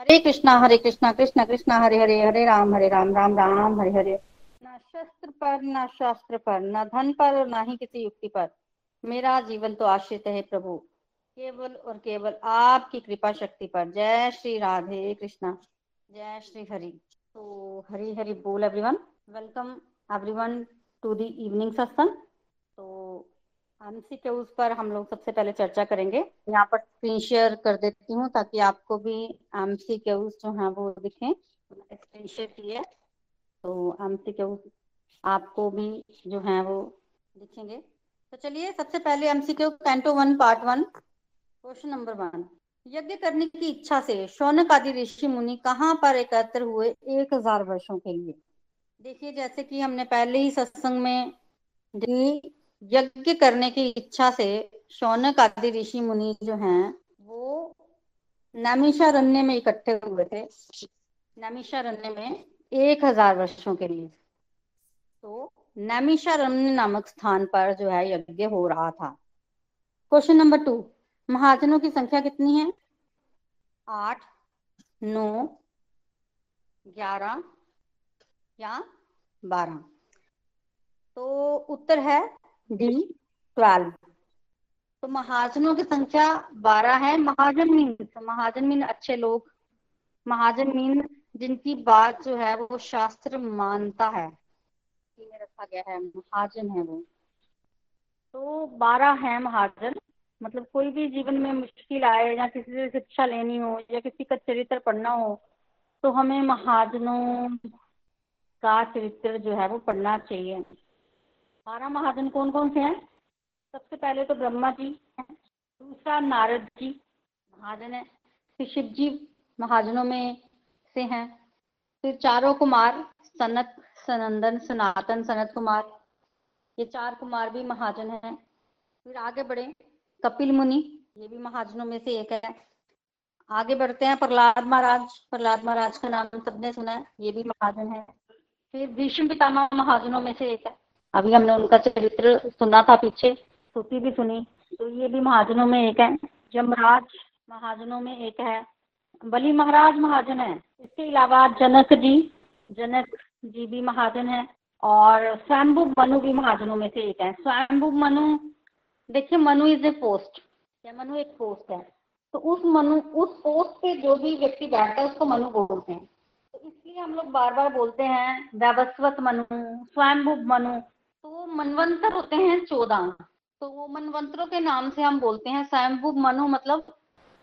हरे कृष्णा हरे कृष्णा कृष्णा कृष्णा, हरे हरे हरे राम हरे राम राम राम, हरे हरे। न शस्त्र पर, न शास्त्र पर, न धन पर और न ही किसी युक्ति पर मेरा जीवन तो आश्रित है प्रभु। केवल और केवल आपकी कृपा शक्ति पर। जय श्री राधे कृष्णा। जय श्री हरि। तो हरी हरि बोल everyone welcome everyone to the evening satsang MC के उस पर हम लोग सबसे पहले चर्चा करेंगे। यहाँ पर स्क्रीन शेयर कर देती हूँ ताकि आपको भी एमसी के उस जो है वो दिखे। स्क्रीन शेयर की है। तो एमसी के उस आपको भी जो है वो दिखेंगे। तो चलिए सबसे पहले एमसी के canto one part one question number one यज्ञ करने की इच्छा से शौनक आदि ऋषि मुनि कहाँ पर एकत्र हुए एक हज़ार वर्षों के लिए? देखिए, जैसे कि हमने पहले ही सत्संग में यज्ञ करने की इच्छा से शौनक आदि ऋषि मुनि जो हैं, वो नैमिषारण्य में इकट्ठे हुए थे। नैमिषारण्य में एक हज़ार वर्षों के लिए। तो नैमिषारण्य नामक स्थान पर जो है यज्ञ हो रहा था। क्वेश्चन नंबर टू, महाजनों की संख्या कितनी है? आठ, नौ, ग्यारह या बारह? तो उत्तर है डी ट्वेल्व। तो महाजनों की संख्या बारह है। महाजन मीन महाजन मीन अच्छे लोग। महाजन मीन जिनकी बात जो है वो शास्त्र मानता है। रखा गया है। महाजन है वो। तो बारह है महाजन। मतलब कोई भी जीवन में मुश्किल आए या किसी से शिक्षा लेनी हो या किसी का चरित्र पढ़ना हो तो हमें महाजनों का चरित्र जो है वो पढ़ना चाहिए। बारह महाजन कौन कौन से हैं? सबसे पहले तो ब्रह्मा जी हैं, दूसरा नारद जी, महाजन है, फिर शिव जी महाजनों में से हैं, फिर चारों कुमार, सनत, सनंदन, सनातन, सनत कुमार, ये चार कुमार भी महाजन हैं। फिर आगे बढ़े, कपिल मुनि, ये भी महाजनों में से एक है। आगे बढ़ते हैं, प्रहलाद महाराज प्रहलाद महाराज का नाम सबने सुना है, ये भी महाजन है। फिर भीष्म पितामह महाजनों में से एक है। अभी हमने उनका चरित्र सुना था पीछे स्तुति भी सुनी। तो ये भी महाजनों में एक है। यमराज महाजनों में एक है। बलि महाराज महाजन है। इसके अलावा जनक जी जनक जी भी महाजन है और स्वयंभु मनु भी महाजनों में से एक है। स्वयंभु मनु, देखिए मनु इज़ ए पोस्ट या मनु एक पोस्ट है। तो उस मनु, उस पोस्ट पे जो भी व्यक्ति बैठता है, उसको मनु बोलते हैं। तो इसलिए हम लोग बार बार बोलते हैं, वैवस्वत मनु, स्वयंभु मनु। तो वो मनवंतर होते हैं चौदह। तो वो मनवंतरों के नाम से हम बोलते हैं स्वयंभू मनु मतलब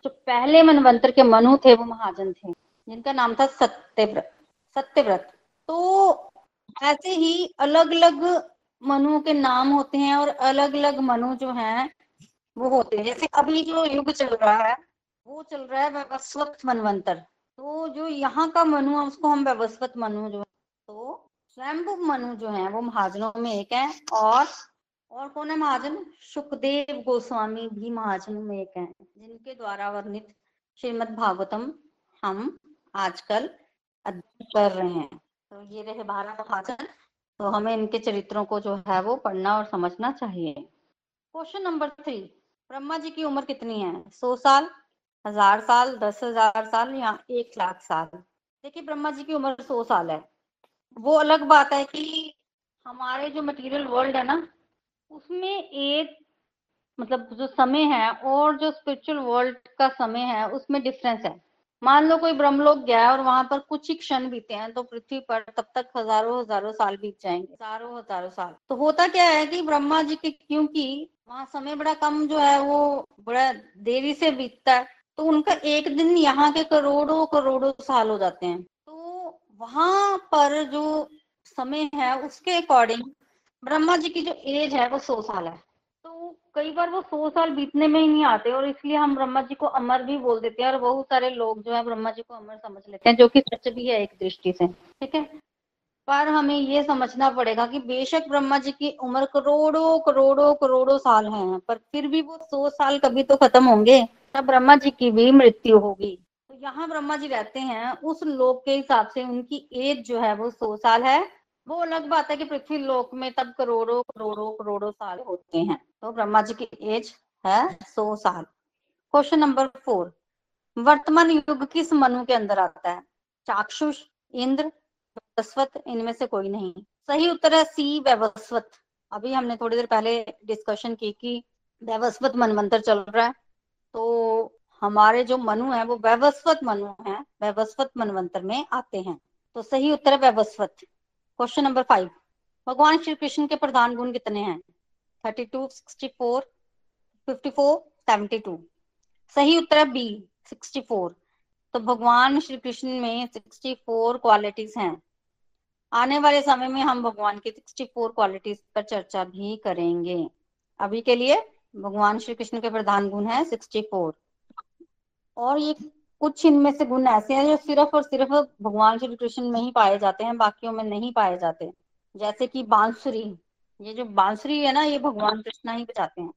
जो पहले मनवंतर के मनु थे, वो महाजन थे, जिनका नाम था सत्यव्रत सत्यव्रत। तो ऐसे ही अलग अलग मनुओं के नाम होते हैं और अलग अलग मनु जो हैं, वो होते हैं। जैसे अभी जो युग चल रहा है, वो चल रहा है व्यवस्वत मनवंतर। तो जो यहाँ का मनु है, उसको हम व्यवस्वत मनु जो है तो स्वयंभु मनु जो है, वो महाजनों में एक है और और कौन है महाजन? सुखदेव गोस्वामी भी महाजनों में एक है, जिनके द्वारा वर्णित श्रीमद भागवतम हम आजकल अध्ययन कर रहे हैं। तो ये रहे बारह महाजन तो हमें इनके चरित्रों को जो है वो पढ़ना और समझना चाहिए। Question number three, Brahma ji की उम्र कितनी है? सौ साल, हज़ार साल, दस हज़ार साल या एक लाख साल? देखिए, ब्रह्मा जी की उम्र सौ साल है। वो अलग बात है कि हमारे जो मटेरियल वर्ल्ड है ना, उसमें एक मतलब जो समय है और जो स्पिरिचुअल वर्ल्ड का समय है, उसमें डिफरेंस है। मान लो कोई ब्रह्मलोक गया है और वहाँ पर कुछ ही क्षण बीते हैं तो पृथ्वी पर तब तक हज़ारों हज़ारों साल बीत जाएँगे। हज़ारों हज़ारों साल। तो होता क्या है कि ब्रह्मा जी के, क्योंकि वहाँ समय बड़ा कम जो है, वो बड़ा देरी से बीतता है तो उनका एक दिन यहाँ के करोड़ों करोड़ों साल हो जाते हैं। वहाँ पर जो समय है, उसके अकॉर्डिंग ब्रह्मा जी की जो एज है, वो सौ साल है। तो कई बार वो सौ साल बीतने में ही नहीं आते और इसलिए हम ब्रह्मा जी को अमर भी बोल देते हैं और बहुत सारे लोग जो है ब्रह्मा जी को अमर समझ लेते हैं, जो कि सच भी है एक दृष्टि से, ठीक है? पर हमें ये समझना पड़ेगा कि बेशक ब्रह्मा जी की उम्र करोड़ों करोड़ों करोड़ों साल है, पर फिर भी वो सौ साल कभी तो खत्म होंगे, तब ब्रह्मा जी की भी मृत्यु होगी। यहाँ ब्रह्मा जी रहते हैं, उस लोक के हिसाब से उनकी एज जो है वो सौ साल है। वो अलग बात है कि पृथ्वी लोक में तब करोड़ों करोड़ों करोड़ों साल होते हैं। तो ब्रह्मा जी की एज है सौ साल। क्वेश्चन नंबर फोर वर्तमान युग किस मनु के अंदर आता है? चाक्षुष, इंद्र वैवस्वत इनमें से कोई नहीं। सही उत्तर है सी वैवस्वत अभी हमने थोड़ी देर पहले डिस्कशन की कि वैवस्वत मनमंत्र चल रहा है। तो हमारे जो मनु है, वो वैवस्वत मनु है वैवस्वत मनवंतर में आते हैं। तो सही उत्तर है वैवस्वत क्वेश्चन नंबर फाइव भगवान श्री कृष्ण के प्रधान गुण कितने हैं? Thirty two sixty four fifty four seventy two सही उत्तर है बी सिक्सटी फोर तो भगवान श्री कृष्ण में सिक्सटी फोर क्वालिटीज हैं। आने वाले समय में हम भगवान की सिक्सटी फोर क्वालिटीज पर चर्चा भी करेंगे। अभी के लिए भगवान श्री कृष्ण के प्रधान गुण है सिक्सटी फोर और ये कुछ इनमें से गुण ऐसे हैं जो सिर्फ़ और सिर्फ़ भगवान श्री कृष्ण में ही पाए जाते हैं, बाकियों में नहीं पाए जाते। जैसे कि बांसुरी, ये जो बांसुरी है ना, ये भगवान कृष्णा ही बजाते हैं।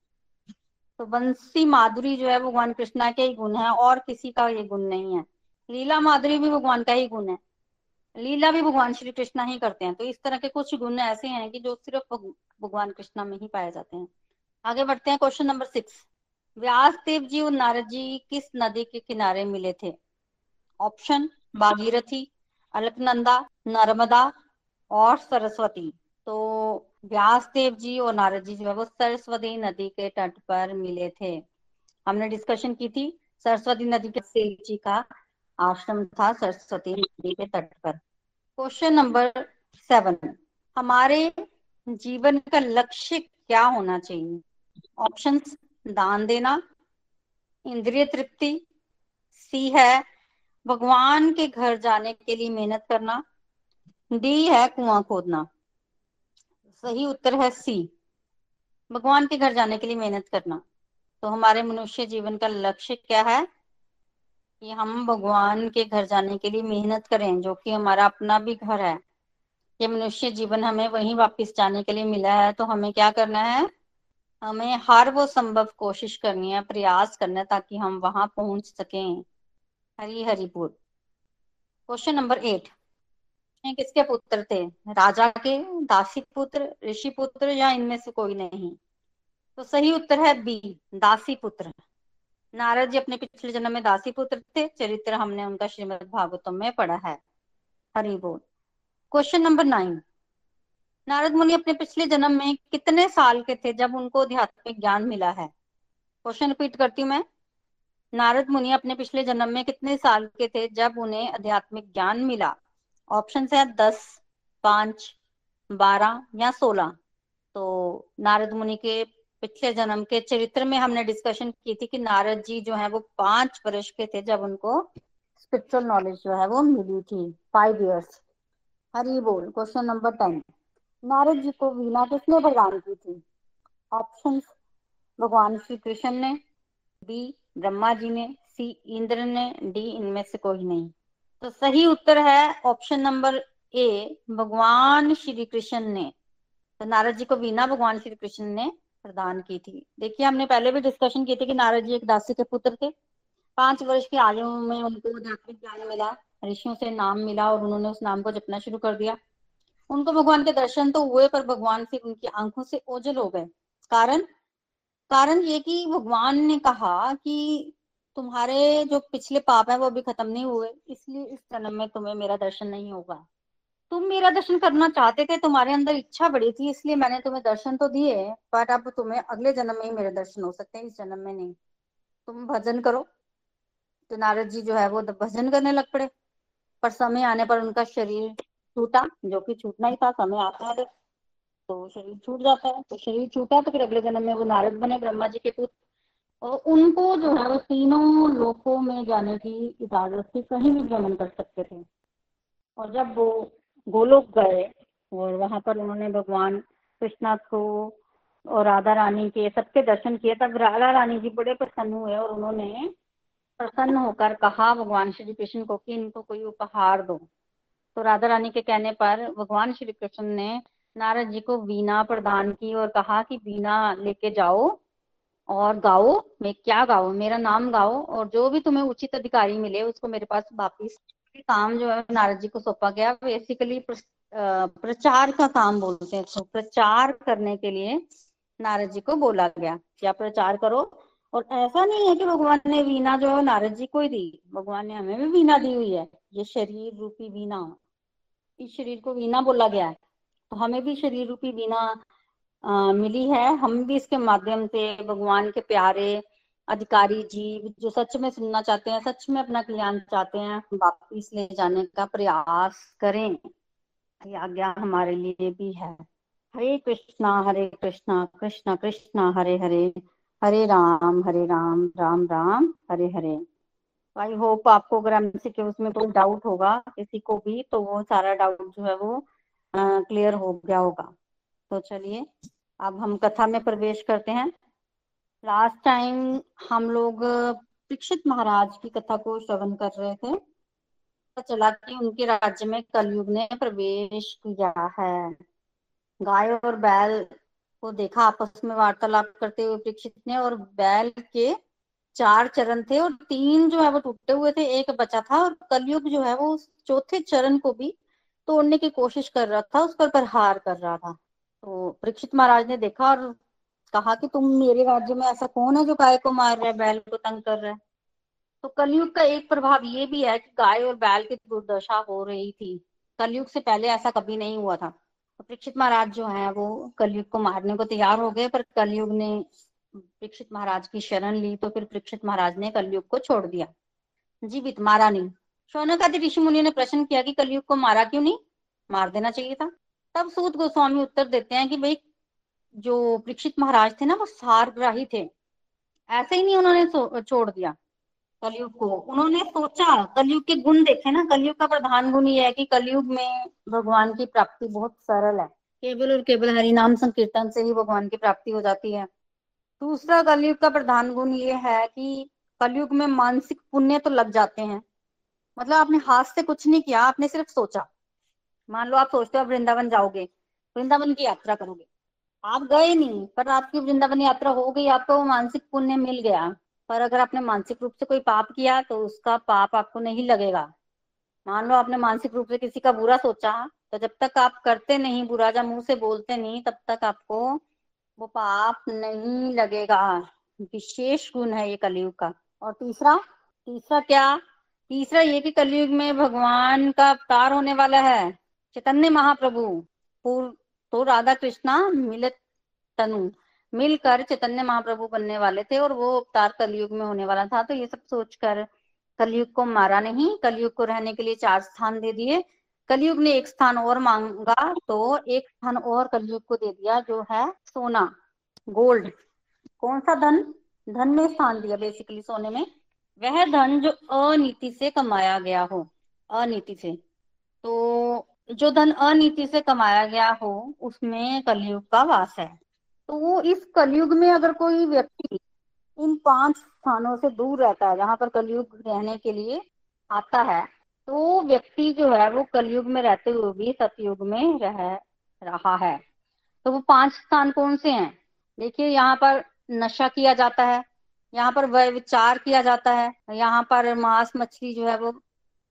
तो बंसी माधुरी जो है भगवान कृष्णा के ही गुण है और किसी का ये गुण नहीं है। लीला माधुरी भी भगवान का ही गुण है। लीला भी भगवान श्री कृष्णा ही करते हैं। तो इस तरह के कुछ गुण ऐसे हैं कि जो सिर्फ़ भगवान कृष्णा में ही पाए जाते हैं। आगे बढ़ते हैं question number six. Vyas Dev ji और नारद जी किस नदी के किनारे मिले थे? ऑप्शन, भागीरथी, अलकनंदा, नर्मदा और सरस्वती। तो व्यास देव जी और नारद जी जो है वो सरस्वती नदी के तट पर मिले थे। हमने डिस्कशन की थी, सरस्वती नदी के सेव जी का आश्रम था सरस्वती नदी के तट पर। क्वेश्चन नंबर सेवन हमारे जीवन का लक्ष्य क्या होना चाहिए? ऑप्शंस दान देना, इंद्रिय तृप्ति, सी है भगवान के घर जाने के लिए मेहनत करना, डी है कुआँ खोदना। सही उत्तर है सी, भगवान के घर जाने के लिए मेहनत करना। तो हमारे मनुष्य जीवन का लक्ष्य क्या है? कि हम भगवान के घर जाने के लिए मेहनत करें, जो कि हमारा अपना भी घर है। ये मनुष्य जीवन हमें वहीं वापस जाने के लिए मिला है तो हमें क्या करना है? हमें हर वो संभव कोशिश करनी है, प्रयास करना ताकि हम वहाँ पहुँच सकें। हरी हरी बोल। क्वेश्चन नंबर एट किसके पुत्र थे? राजा के, दासी पुत्र, ऋषि पुत्र या इनमें से कोई नहीं? तो सही उत्तर है बी, दासी पुत्र। नारद जी अपने पिछले जन्म में दासी पुत्र थे, चरित्र हमने उनका श्रीमद भागवतम में पढ़ा है। हरी बोल। क्वेश्चन नंबर नाइन नारद मुनि अपने पिछले जन्म में कितने साल के थे जब उनको आध्यात्मिक ज्ञान मिला है? क्वेश्चन रिपीट करती हूँ मैं। नारद मुनि अपने पिछले जन्म में कितने साल के थे जब उन्हें आध्यात्मिक ज्ञान मिला? ऑप्शन है दस, पाँच, बारह या सोलह। तो नारद मुनि के पिछले जन्म के चरित्र में हमने डिस्कशन की थी कि नारद जी जो है वो पाँच वर्ष के थे जब उनको स्पिरिचुअल नॉलेज जो है वो मिली थी। फाइव इयर्स हरी बोल। Question number ten Narad ji को वीणा किसने प्रदान की थी? ऑप्शन भगवान श्री कृष्ण ने बी ब्रह्मा जी ने सी इंद्र ने डी इनमें से कोई नहीं। तो सही उत्तर है ऑप्शन नंबर ए भगवान श्री कृष्ण ने। तो नारद जी को वीणा भगवान श्री कृष्ण ने प्रदान की थी। देखिए, हमने पहले भी डिस्कशन की थी कि नारद जी एक दासी के पुत्र थे। पाँच वर्ष की आयु में उनको ज्ञान मिला, ऋषियों से नाम मिला और उन्होंने उस नाम को जपना शुरू कर दिया। उनको भगवान के दर्शन तो हुए, पर भगवान फिर उनकी आँखों से ओझल हो गए। कारण? कारण ये कि भगवान ने कहा कि तुम्हारे जो पिछले पाप है, वो अभी खत्म नहीं हुए, इसलिए इस जन्म में तुम्हें मेरा दर्शन नहीं होगा। तुम मेरा दर्शन करना चाहते थे, तुम्हारे अंदर इच्छा बड़ी थी, इसलिए मैंने तुम्हें दर्शन तो दिए पर अब तुम्हें अगले जन्म में ही मेरे दर्शन हो सकते हैं, इस जन्म में नहीं। तुम भजन करो। तो नारद जी जो है, वो भजन करने लग पड़े, पर समय आने पर उनका शरीर छूटा, जो कि छूटना ही था, समय आता है। तो शरीर छूट जाता है तो शरीर छूटा तो फिर अगले जन्म में वो नारद बने, ब्रह्मा जी के पुत्र। और उनको जो है, वो तीनों लोकों में जाने की इजाज़त थी कहीं भी भ्रमण कर सकते थे। और जब वो गोलोक गए, और वहाँ पर उन्होंने भगवान कृष्णा को और राधा रानी के सबके दर्शन किए, तब राधा रानी जी बड़े प्रसन्न हुए और उन्होंने प्रसन्न होकर कहा भगवान श्री कृष्ण को कि इनको कोई उपहार दो। तो राधा रानी के कहने पर भगवान श्री कृष्ण ने नारद जी को वीणा प्रदान की और कहा कि वीणा लेके जाओ और गाओ। मैं क्या गाओ मेरा नाम गाओ और जो भी तुम्हें उचित अधिकारी मिले उसको मेरे पास वापिस। काम जो है नारद जी को सौंपा गया। बेसिकली प्रचार का काम बोलते हैं तो प्रचार करने के लिए नारद जी को बोला गया क्या प्रचार करो। और ऐसा नहीं है कि भगवान ने वीणा जो है नारद जी को ही दी। भगवान ने हमें भी वीणा दी हुई है। ये शरीर रूपी वीणा। इस शरीर को वीणा बोला गया है। तो हमें भी शरीर रूपी वीणा मिली है। हम भी इसके माध्यम से भगवान के प्यारे, अधिकारी, जीव, जो सच में सुनना चाहते हैं, सच में अपना कल्याण चाहते हैं वापिस ले जाने का प्रयास करें। ये आज्ञा हमारे लिए भी है। हरे कृष्णा हरे कृष्णा कृष्णा कृष्णा, हरे हरे हरे राम हरे राम राम राम, हरे हरे। आई होप आपको अगर एमसीक्यू उसमें कोई डाउट होगा, किसी को भी तो वो सारा डाउट जो है वो क्लियर हो गया होगा। तो चलिए, अब हम कथा में प्रवेश करते हैं। लास्ट टाइम हम लोग परीक्षित महाराज की कथा को श्रवण कर रहे थे। चला कि उनके राज्य में कलयुग ने प्रवेश किया है। गाय और बैल को देखा, आपस में वार्तालाप करते हुए परीक्षित ने और बैल के चार चरण थे और तीन जो है वो टूटे हुए थे, एक बचा था और कलयुग जो है वो चौथे चरण को भी तोड़ने की कोशिश कर रहा था, उस पर प्रहार कर रहा था। तो परीक्षित महाराज ने देखा और कहा कि तुम मेरे राज्य में ऐसा कौन है जो गाय को मार रहा है, बैल को तंग कर रहा है? तो कलयुग का एक प्रभाव ये भी है कि गाय और बैल की दुर्दशा हो रही थी। कलयुग से पहले ऐसा कभी नहीं हुआ था। तो परीक्षित महाराज जो है वो कलयुग को मारने को तैयार हो गए, पर कलयुग ने परीक्षित महाराज की शरण ली तो फिर परीक्षित महाराज ने कलयुग को छोड़ दिया। जीवित मारा नहीं। शौनक आदि ऋषि मुनि ने प्रश्न किया कि कलयुग को मारा क्यों नहीं? मार देना चाहिए था। तब सूत गोस्वामी उत्तर देते हैं कि भाई, जो परीक्षित महाराज थे ना, वो सारग्राही थे। ऐसे ही नहीं उन्होंने छोड़ दिया कलयुग को। उन्होंने सोचा, कलयुग के गुण देखे ना, कलयुग का प्रधान गुण ये है कि कलयुग में भगवान की प्राप्ति बहुत सरल है। केवल और केवल हरि नाम संकीर्तन से ही भगवान की प्राप्ति हो जाती है। दूसरा कलयुग का प्रधान गुण ये है कि कलयुग में मानसिक पुण्य तो लग जाते हैं। मतलब आपने हाथ से कुछ नहीं किया, आपने सिर्फ़ सोचा। मान लो आप सोचते हो वृंदावन जाओगे, वृंदावन की यात्रा करोगे। आप गए नहीं, पर आपकी वृंदावन यात्रा हो गई, आपको मानसिक पुण्य मिल गया। पर अगर आपने मानसिक रूप से कोई पाप किया तो उसका पाप आपको नहीं लगेगा। मान लो आपने मानसिक रूप से किसी का बुरा सोचा तो जब तक आप करते नहीं, बुरा जब मुँह से बोलते नहीं, तब तक आपको वो पाप नहीं लगेगा। विशेष गुण है ये कलयुग का। और तीसरा? तीसरा क्या? तीसरा ये कि कलयुग में भगवान का अवतार होने वाला है। चैतन्य महाप्रभु। पूर्व तो राधा कृष्णा मिलत तनु। मिलकर चैतन्य महाप्रभु बनने वाले थे और वो अवतार कलयुग में होने वाला था। तो ये सब सोचकर कलयुग को मारा नहीं। कलयुग को रहने के लिए चार स्थान दे दिए। कलयुग ने एक स्थान और मांगा तो एक स्थान और कलयुग को दे दिया, जो है सोना, गोल्ड, कौन सा धन? धन में स्थान दिया बेसिकली सोने में। वह धन जो अनीति से कमाया गया हो, अनीति से। तो जो धन अनीति से कमाया गया हो, उसमें कलयुग का वास है। तो इस कलयुग में अगर कोई व्यक्ति इन पाँच स्थानों से दूर रहता है, जहाँ पर कलयुग रहने के लिए आता है तो व्यक्ति जो है, वो कलयुग में रहते हुए भी सतयुग में रह रहा है। तो वो पाँच स्थान कौन से हैं? देखिए, यहाँ पर नशा किया जाता है, यहाँ पर वह विचार किया जाता है, यहाँ पर मांस मछली जो है वो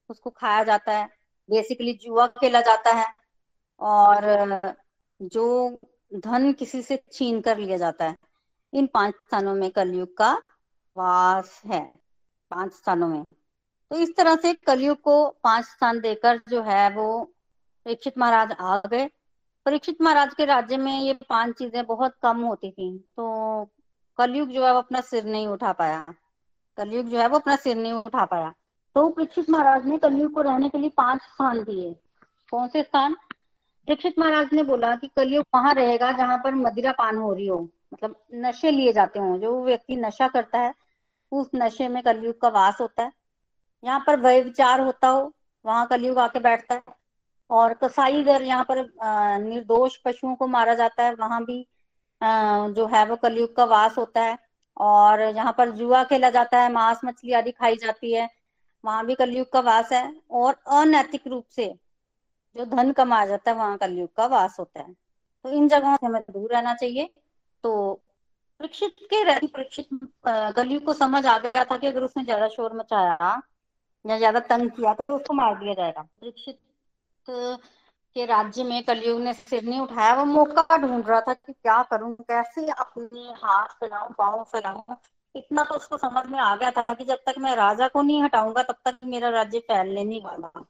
उसको खाया जाता है। बेसिकली जुआ खेला जाता है और जो धन किसी से छीन कर लिया जाता है। इन पाँच स्थानों में कलयुग का वास है, पाँच स्थानों में। तो इस तरह से कलयुग को पाँच स्थान देकर जो है वो परीक्षित महाराज आ गए। परीक्षित महाराज के राज्य में ये पाँच चीज़ें बहुत कम होती थी तो कलयुग जो है वो अपना सिर नहीं उठा पाया। कलयुग जो है वो अपना सिर नहीं उठा पाया। तो परीक्षित महाराज ने कलयुग को रहने के लिए पाँच स्थान दिए। कौन से स्थान? परीक्षित महाराज ने बोला कि कलयुग वहाँ रहेगा जहाँ पर मदिरा पान हो रही हो। मतलब नशे लिए जाते हो, जो व्यक्ति नशा करता है, उस नशे में कलयुग का वास होता है। यहाँ पर वह विचार होता हो, वहाँ कलयुग आके बैठता है। और कसाई घर यहाँ पर निर्दोष पशुओं को मारा जाता है। वहाँ भी जो है वो कलयुग का वास होता है और जहाँ पर जुआ खेला जाता है, मांस मछली आदि खाई जाती है। वहाँ भी कलयुग का वास है और अनैतिक रूप से जो धन कमाया जाता है, वहाँ कलयुग का वास होता है। तो इन जगहों से हमें दूर रहना चाहिए। तो परीक्षित के रहती कलयुग को समझ आ गया था कि अगर उसने ज़्यादा शोर मचाया या ज़्यादा तंग किया तो उसको मार दिया जाएगा। परीक्षित के राज्य में कलयुग ने सिर नहीं उठाया, वो मौका ढूंढ रहा था कि क्या करूँ, कैसे अपने हाथ फैलाऊं, पाँव फैलाऊं। इतना तो उसको समझ में आ गया था कि जब तक मैं राजा को नहीं हटाऊँगा, तब तक मेरा राज्य फैलने नहीं वाला।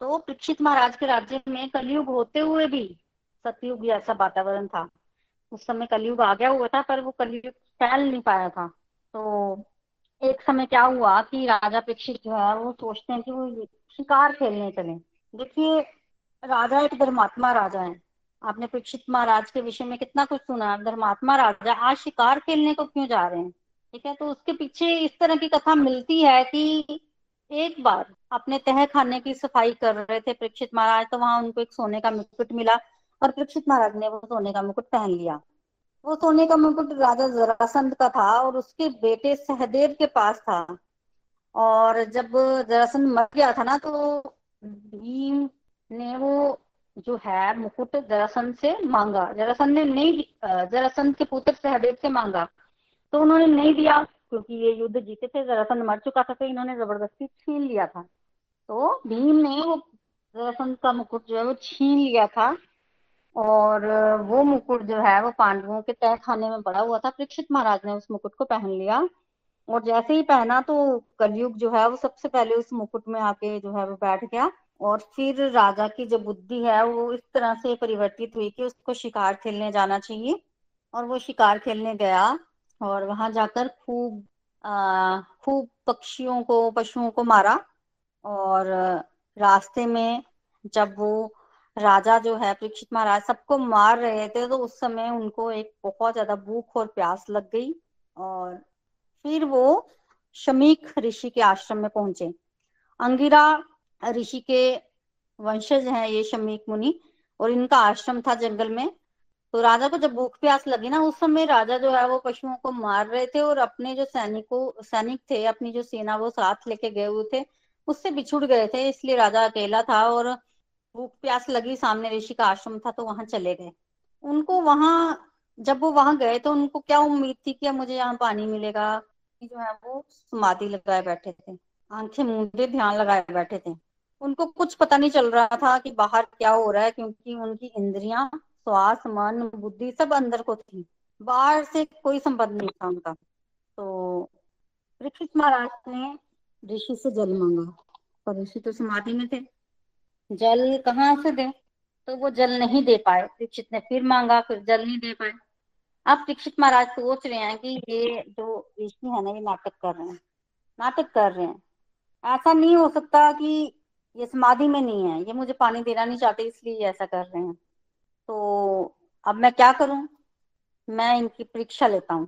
तो परीक्षित महाराज के राज्य में कलयुग होते हुए भी सतयुग जैसा वातावरण था। उस समय कलयुग आ गया हुआ था, पर वो कलयुग फैल नहीं पाया था। तो एक समय क्या हुआ कि राजा परीक्षित जो है, वो सोचते हैं कि वो शिकार खेलने चले। देखिए, राजा एक धर्मात्मा राजा है। आपने परीक्षित महाराज के विषय में कितना कुछ सुना। है धर्मात्मा राजा आज शिकार खेलने को क्यों जा रहे हैं? ठीक है तो उसके पीछे इस तरह की कथा मिलती है कि एक बार अपने तह खाने की सफ़ाई कर रहे थे परीक्षित महाराज तो वहाँ उनको एक सोने का मुकुट मिला और परीक्षित महाराज ने वो सोने का मुकुट पहन लिया। वो सोने का मुकुट राजा जरासंध का था और उसके बेटे सहदेव के पास था। और जब जरासंध मर गया था ना तो भीम ने वो जो है मुकुट जरासंध से मांगा। जरासंध ने नहीं जरासंध के पुत्र सहदेव से मांगा। तो उन्होंने नहीं दिया, क्योंकि ये युद्ध जीते थे, जरासंध मर चुका था तो इन्होंने ज़बरदस्ती छीन लिया था। तो भीम ने वो जरासंध का मुकुट जो है, वो छीन लिया था। और वो मुकुट जो है, वो पांडवों के तय खाने में पड़ा हुआ था। परीक्षित महाराज ने उस मुकुट को पहन लिया। और जैसे ही पहना तो कलयुग जो है, वो सबसे पहले उस मुकुट में आके जो है, वो बैठ गया। और फिर राजा की जो बुद्धि है, वो इस तरह से परिवर्तित हुई कि उसको शिकार खेलने जाना चाहिए। और वो शिकार खेलने गया और वहाँ जाकर खूब खूब पक्षियों को, पशुओं को मारा। और रास्ते में जब वो राजा जो है, परीक्षित महाराज, सबको मार रहे थे तो उस समय उनको एक बहुत ज़्यादा भूख और प्यास लग गई। और फिर वो शमीक ऋषि के आश्रम में पहुँचे। अंगिरा ऋषि के वंशज हैं ये शमीक मुनि, और इनका आश्रम था जंगल में। तो राजा को जब भूख प्यास लगी ना, उस समय राजा जो है वो पशुओं को मार रहे थे, और अपने जो सैनिकों, सैनिक थे, अपनी जो सेना वो साथ लेके गए हुए थे, उससे बिछुड़ गए थे, इसलिए राजा अकेला था, और भूख प्यास लगी सामने ऋषि का आश्रम था तो वहाँ चले गए। उनको वहाँ, जब वो वहाँ गए तो उनको क्या उम्मीद थी कि मुझे यहाँ पानी मिलेगा? जो है वो समाधि लगाए बैठे थे, आँखें मूंदे ध्यान लगाए बैठे थे। उनको कुछ पता नहीं चल रहा था कि बाहर क्या हो रहा है, क्योंकि उनकी इंद्रियाँ, श्वास, मन, बुद्धि सब अंदर को थी। बाहर से कोई संबंध नहीं था उनका। तो परीक्षित महाराज ने ऋषि से जल मांगा। पर ऋषि तो समाधि में थे। जल कहाँ से दे? तो वो जल नहीं दे पाए। परीक्षित ने फिर मांगा, फिर जल नहीं दे पाए। अब परीक्षित महाराज सोच रहे हैं कि ये जो ऋषि है ना, ये नाटक कर रहे हैं। नाटक कर रहे हैं। ऐसा नहीं हो सकता कि ये समाधि में नहीं है। ये मुझे पानी देना नहीं चाहते, इसलिए ऐसा कर रहे हैं। तो अब मैं क्या करूँ? मैं इनकी परीक्षा लेता हूँ।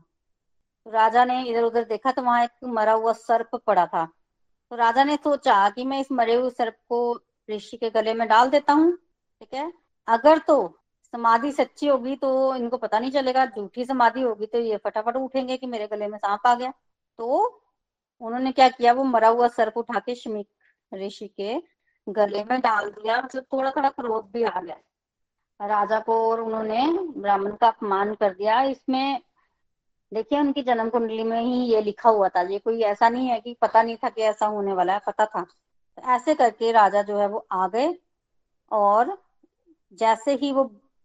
तो राजा ने इधर उधर देखा तो वहाँ एक मरा हुआ सर्प पड़ा था। तो राजा ने सोचा कि मैं इस मरे हुए सर्प को ऋषि के गले में डाल देता हूँ, ठीक है? अगर तो समाधि सच्ची होगी तो इनको पता नहीं चलेगा। झूठी समाधि होगी तो ये फटाफट उठेंगे कि मेरे गले में सांप आ गया। तो उन्होंने क्या किया? वो मरा हुआ सर्प उठा के शमिक ऋषि के गले में डाल दिया। मतलब थोड़ा थोड़ा क्रोध भी आ गया। राजा को और उन्होंने ब्राह्मण का अपमान कर दिया। इसमें देखिए, उनकी जन्म कुंडली में ही ये लिखा हुआ था। ये कोई ऐसा नहीं है कि पता नहीं था कि ऐसा होने वाला है, पता था। ऐसे करके राजा जो है वो आ गए और जैसे ही वो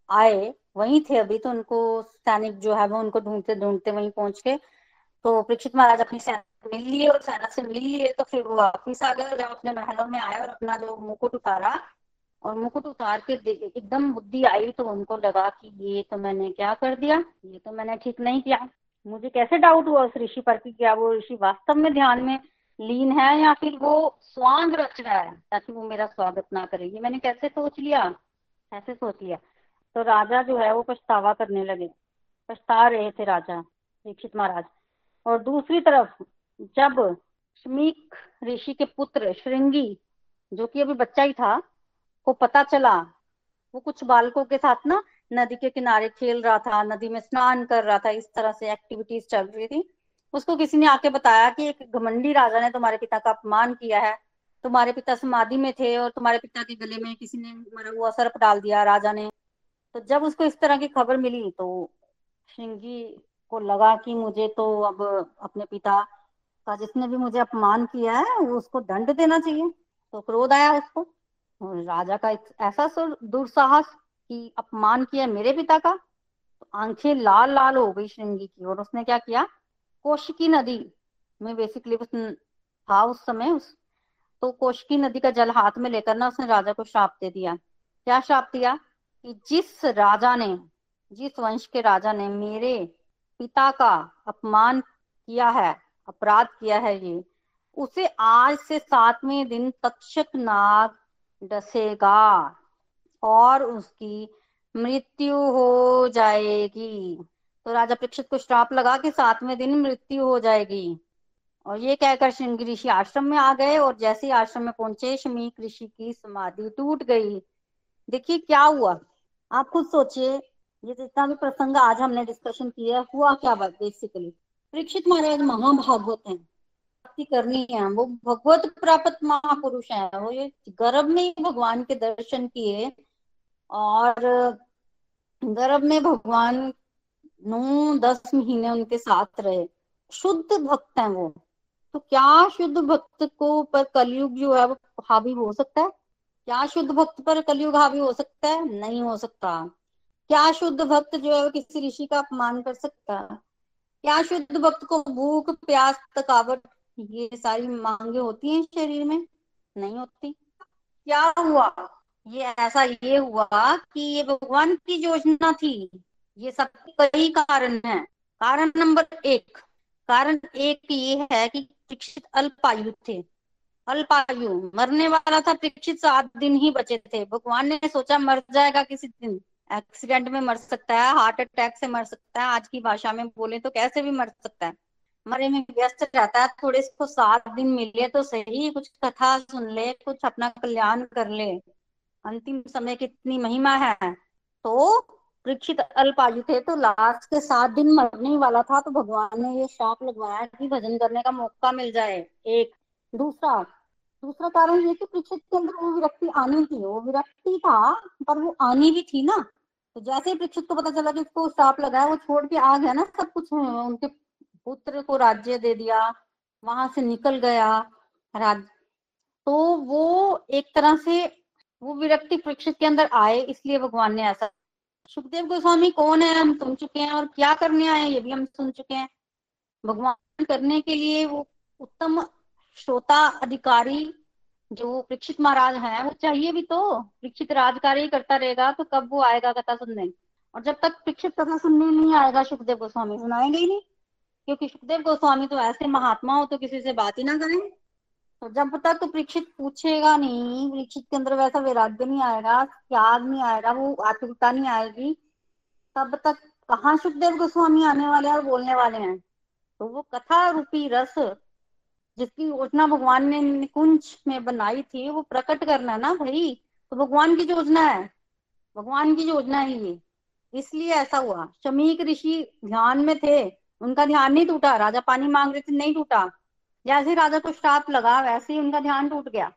आए, वहीं थे अभी तो उनको सैनिक जो है वो उनको ढूंढते ढूंढते वहीं पहुँच के तो परीक्षित महाराज अपनी सेना मिल लिए और सेना से मिल लिए तो फिर वो वापिस आ गए जब अपने महलों में आए और अपना जो मुकुट उतारा और मुकुट उतार के एकदम बुद्धि आई तो उनको लगा कि ये तो मैंने क्या कर दिया, ये तो मैंने ठीक नहीं किया। मुझे कैसे डाउट हुआ उस ऋषि पर कि क्या वो ऋषि वास्तव में ध्यान में लीन है या फिर वो स्वांग रच रहा है, ताकि वो मेरा स्वागत ना करे। ये मैंने कैसे सोच लिया? ऐसे सोच लिया। तो राजा जो है वो पछतावा करने लगे। पछता रहे थे राजा, दीक्षित महाराज। और दूसरी तरफ़, जब शमीक ऋषि के पुत्र श्रृंगी, जो कि अभी बच्चा ही था, को पता चला, वो कुछ बालकों के साथ ना नदी के किनारे खेल रहा था, नदी में स्नान कर रहा था, इस तरह से एक्टिविटीज़ चल रही थी। उसको किसी ने आके बताया कि एक घमंडी राजा ने तुम्हारे पिता का अपमान किया है। तुम्हारे पिता समाधि में थे और तुम्हारे पिता के गले में किसी ने मरा हुआ सर्प डाल दिया, राजा ने तो जब उसको इस तरह की खबर मिली तो श्रृंगी को लगा कि मुझे तो अब अपने पिता का जिसने भी मुझे अपमान किया है उसको दंड देना चाहिए। तो क्रोध आया उसको। राजा का एक ऐसा दुर्साहस कि अपमान किया मेरे पिता का। तो आँखें लाल लाल हो गई श्रृंगी की और उसने क्या किया? कोशिकी नदी में बेसिकली उस था उस समय उस तो कोशिकी नदी का जल हाथ में लेकर ना उसने राजा को श्राप दे दिया। क्या श्राप दिया? कि जिस राजा ने, जिस वंश के राजा ने मेरे पिता का अपमान किया है, अपराध किया है ये, उसे आज से सातवें दिन तक्षक नाग डसेगा और उसकी मृत्यु हो जाएगी। तो राजा परीक्षित को श्राप लगा कि सातवें दिन मृत्यु हो जाएगी। और ये कहकर श्रृंगी ऋषि आश्रम में आ गए और जैसे ही आश्रम में पहुँचे शमीक ऋषि की समाधि टूट गई। देखिए क्या हुआ। आप खुद सोचिए, ये जितना भी प्रसंग आज हमने डिस्कशन किया, हुआ क्या बात बेसिकली परीक्षित महाराज महाभागवत हैं। भक्ति करनी है वो भगवत प्राप्त महापुरुष है। वो ये गर्भ में भगवान के दर्शन किए और गर्भ में भगवान नौ, दस महीने उनके साथ रहे। शुद्ध भक्त हैं वो। तो क्या शुद्ध भक्त को पर कलयुग जो है वो हावी हो सकता है? क्या शुद्ध भक्त पर कलयुग हावी हो सकता है? नहीं हो सकता। क्या शुद्ध भक्त जो है किसी ऋषि का अपमान कर सकता? क्या शुद्ध भक्त को भूख, प्यास, थकावट, ये सारी मांगे होती हैं शरीर में? नहीं होती। क्या हुआ? ये ऐसा ये हुआ कि ये भगवान की योजना थी। ये सब कई कारण है। कारण नंबर एक। कारण एक ये है कि परीक्षित अल्पायु थे। अल्पायु मरने वाला था परीक्षित सात दिन ही बचे थे। भगवान ने सोचा, मर जाएगा किसी दिन। एक्सीडेंट में मर सकता है हार्ट अटैक से मर सकता है। आज की भाषा में बोले तो कैसे भी मर सकता है। मरे में व्यस्त रहता है, थोड़े इसको सात दिन मिले तो सही। कुछ कथा सुन ले, कुछ अपना कल्याण कर ले। अंतिम समय कितनी महिमा है। तो परीक्षित अल्पायु थे तो लास्ट के सात दिन मरने वाला था। तो भगवान ने ये शाप लगवाया कि भजन करने का मौका मिल जाए। एक दूसरा दूसरा कारण ये कि परीक्षित के अंदर वो विरक्ति आनी थी, वो विरक्ति था, पर वो आनी भी थी ना। तो जैसे ही परीक्षित को पता चला कि उसको शाप लगाया वो छोड़ के आ गया ना, सब कुछ उनके पुत्र को राज्य दे दिया, वहाँ से निकल गया, राज तो वो एक तरह से वो विरक्ति परीक्षित के अंदर आए, इसलिए भगवान ने ऐसा सुखदेव गोस्वामी कौन है, हम सुन चुके हैं, और क्या करने आए ये भी हम सुन चुके हैं। भगवान करने के लिए वो उत्तम श्रोता अधिकारी जो परीक्षित महाराज हैं, वो चाहिए भी तो। परीक्षित राजकारी करता रहेगा तो कब वो आएगा कथा सुनने? और जब तक परीक्षित कथा सुनने नहीं आएगा सुखदेव गोस्वामी सुनाएँगे ही नहीं। क्योंकि सुखदेव गोस्वामी तो ऐसे महात्मा हो तो किसी से बात ही ना करें। तो जब तक तो परीक्षित पूछेगा नहीं, परीक्षित के अंदर वैसा वैराग्य नहीं आएगा, त्याग नहीं आएगा, वो आतुरता नहीं आएगी, तब तक कहाँ सुखदेव गोस्वामी आने वाले हैं और बोलने वाले हैं? तो वो कथा रूपी रस जिसकी योजना भगवान ने निकुंज में बनाई थी, वो प्रकट करना ना भाई। तो भगवान की योजना है। भगवान की योजना है ये। इसलिए ऐसा हुआ। शमीक ऋषि ध्यान में थे। उनका ध्यान नहीं टूटा। राजा पानी मांग रहे थे, नहीं टूटा। जैसे राजा को श्राप लगा, वैसे ही उनका ध्यान टूट गया।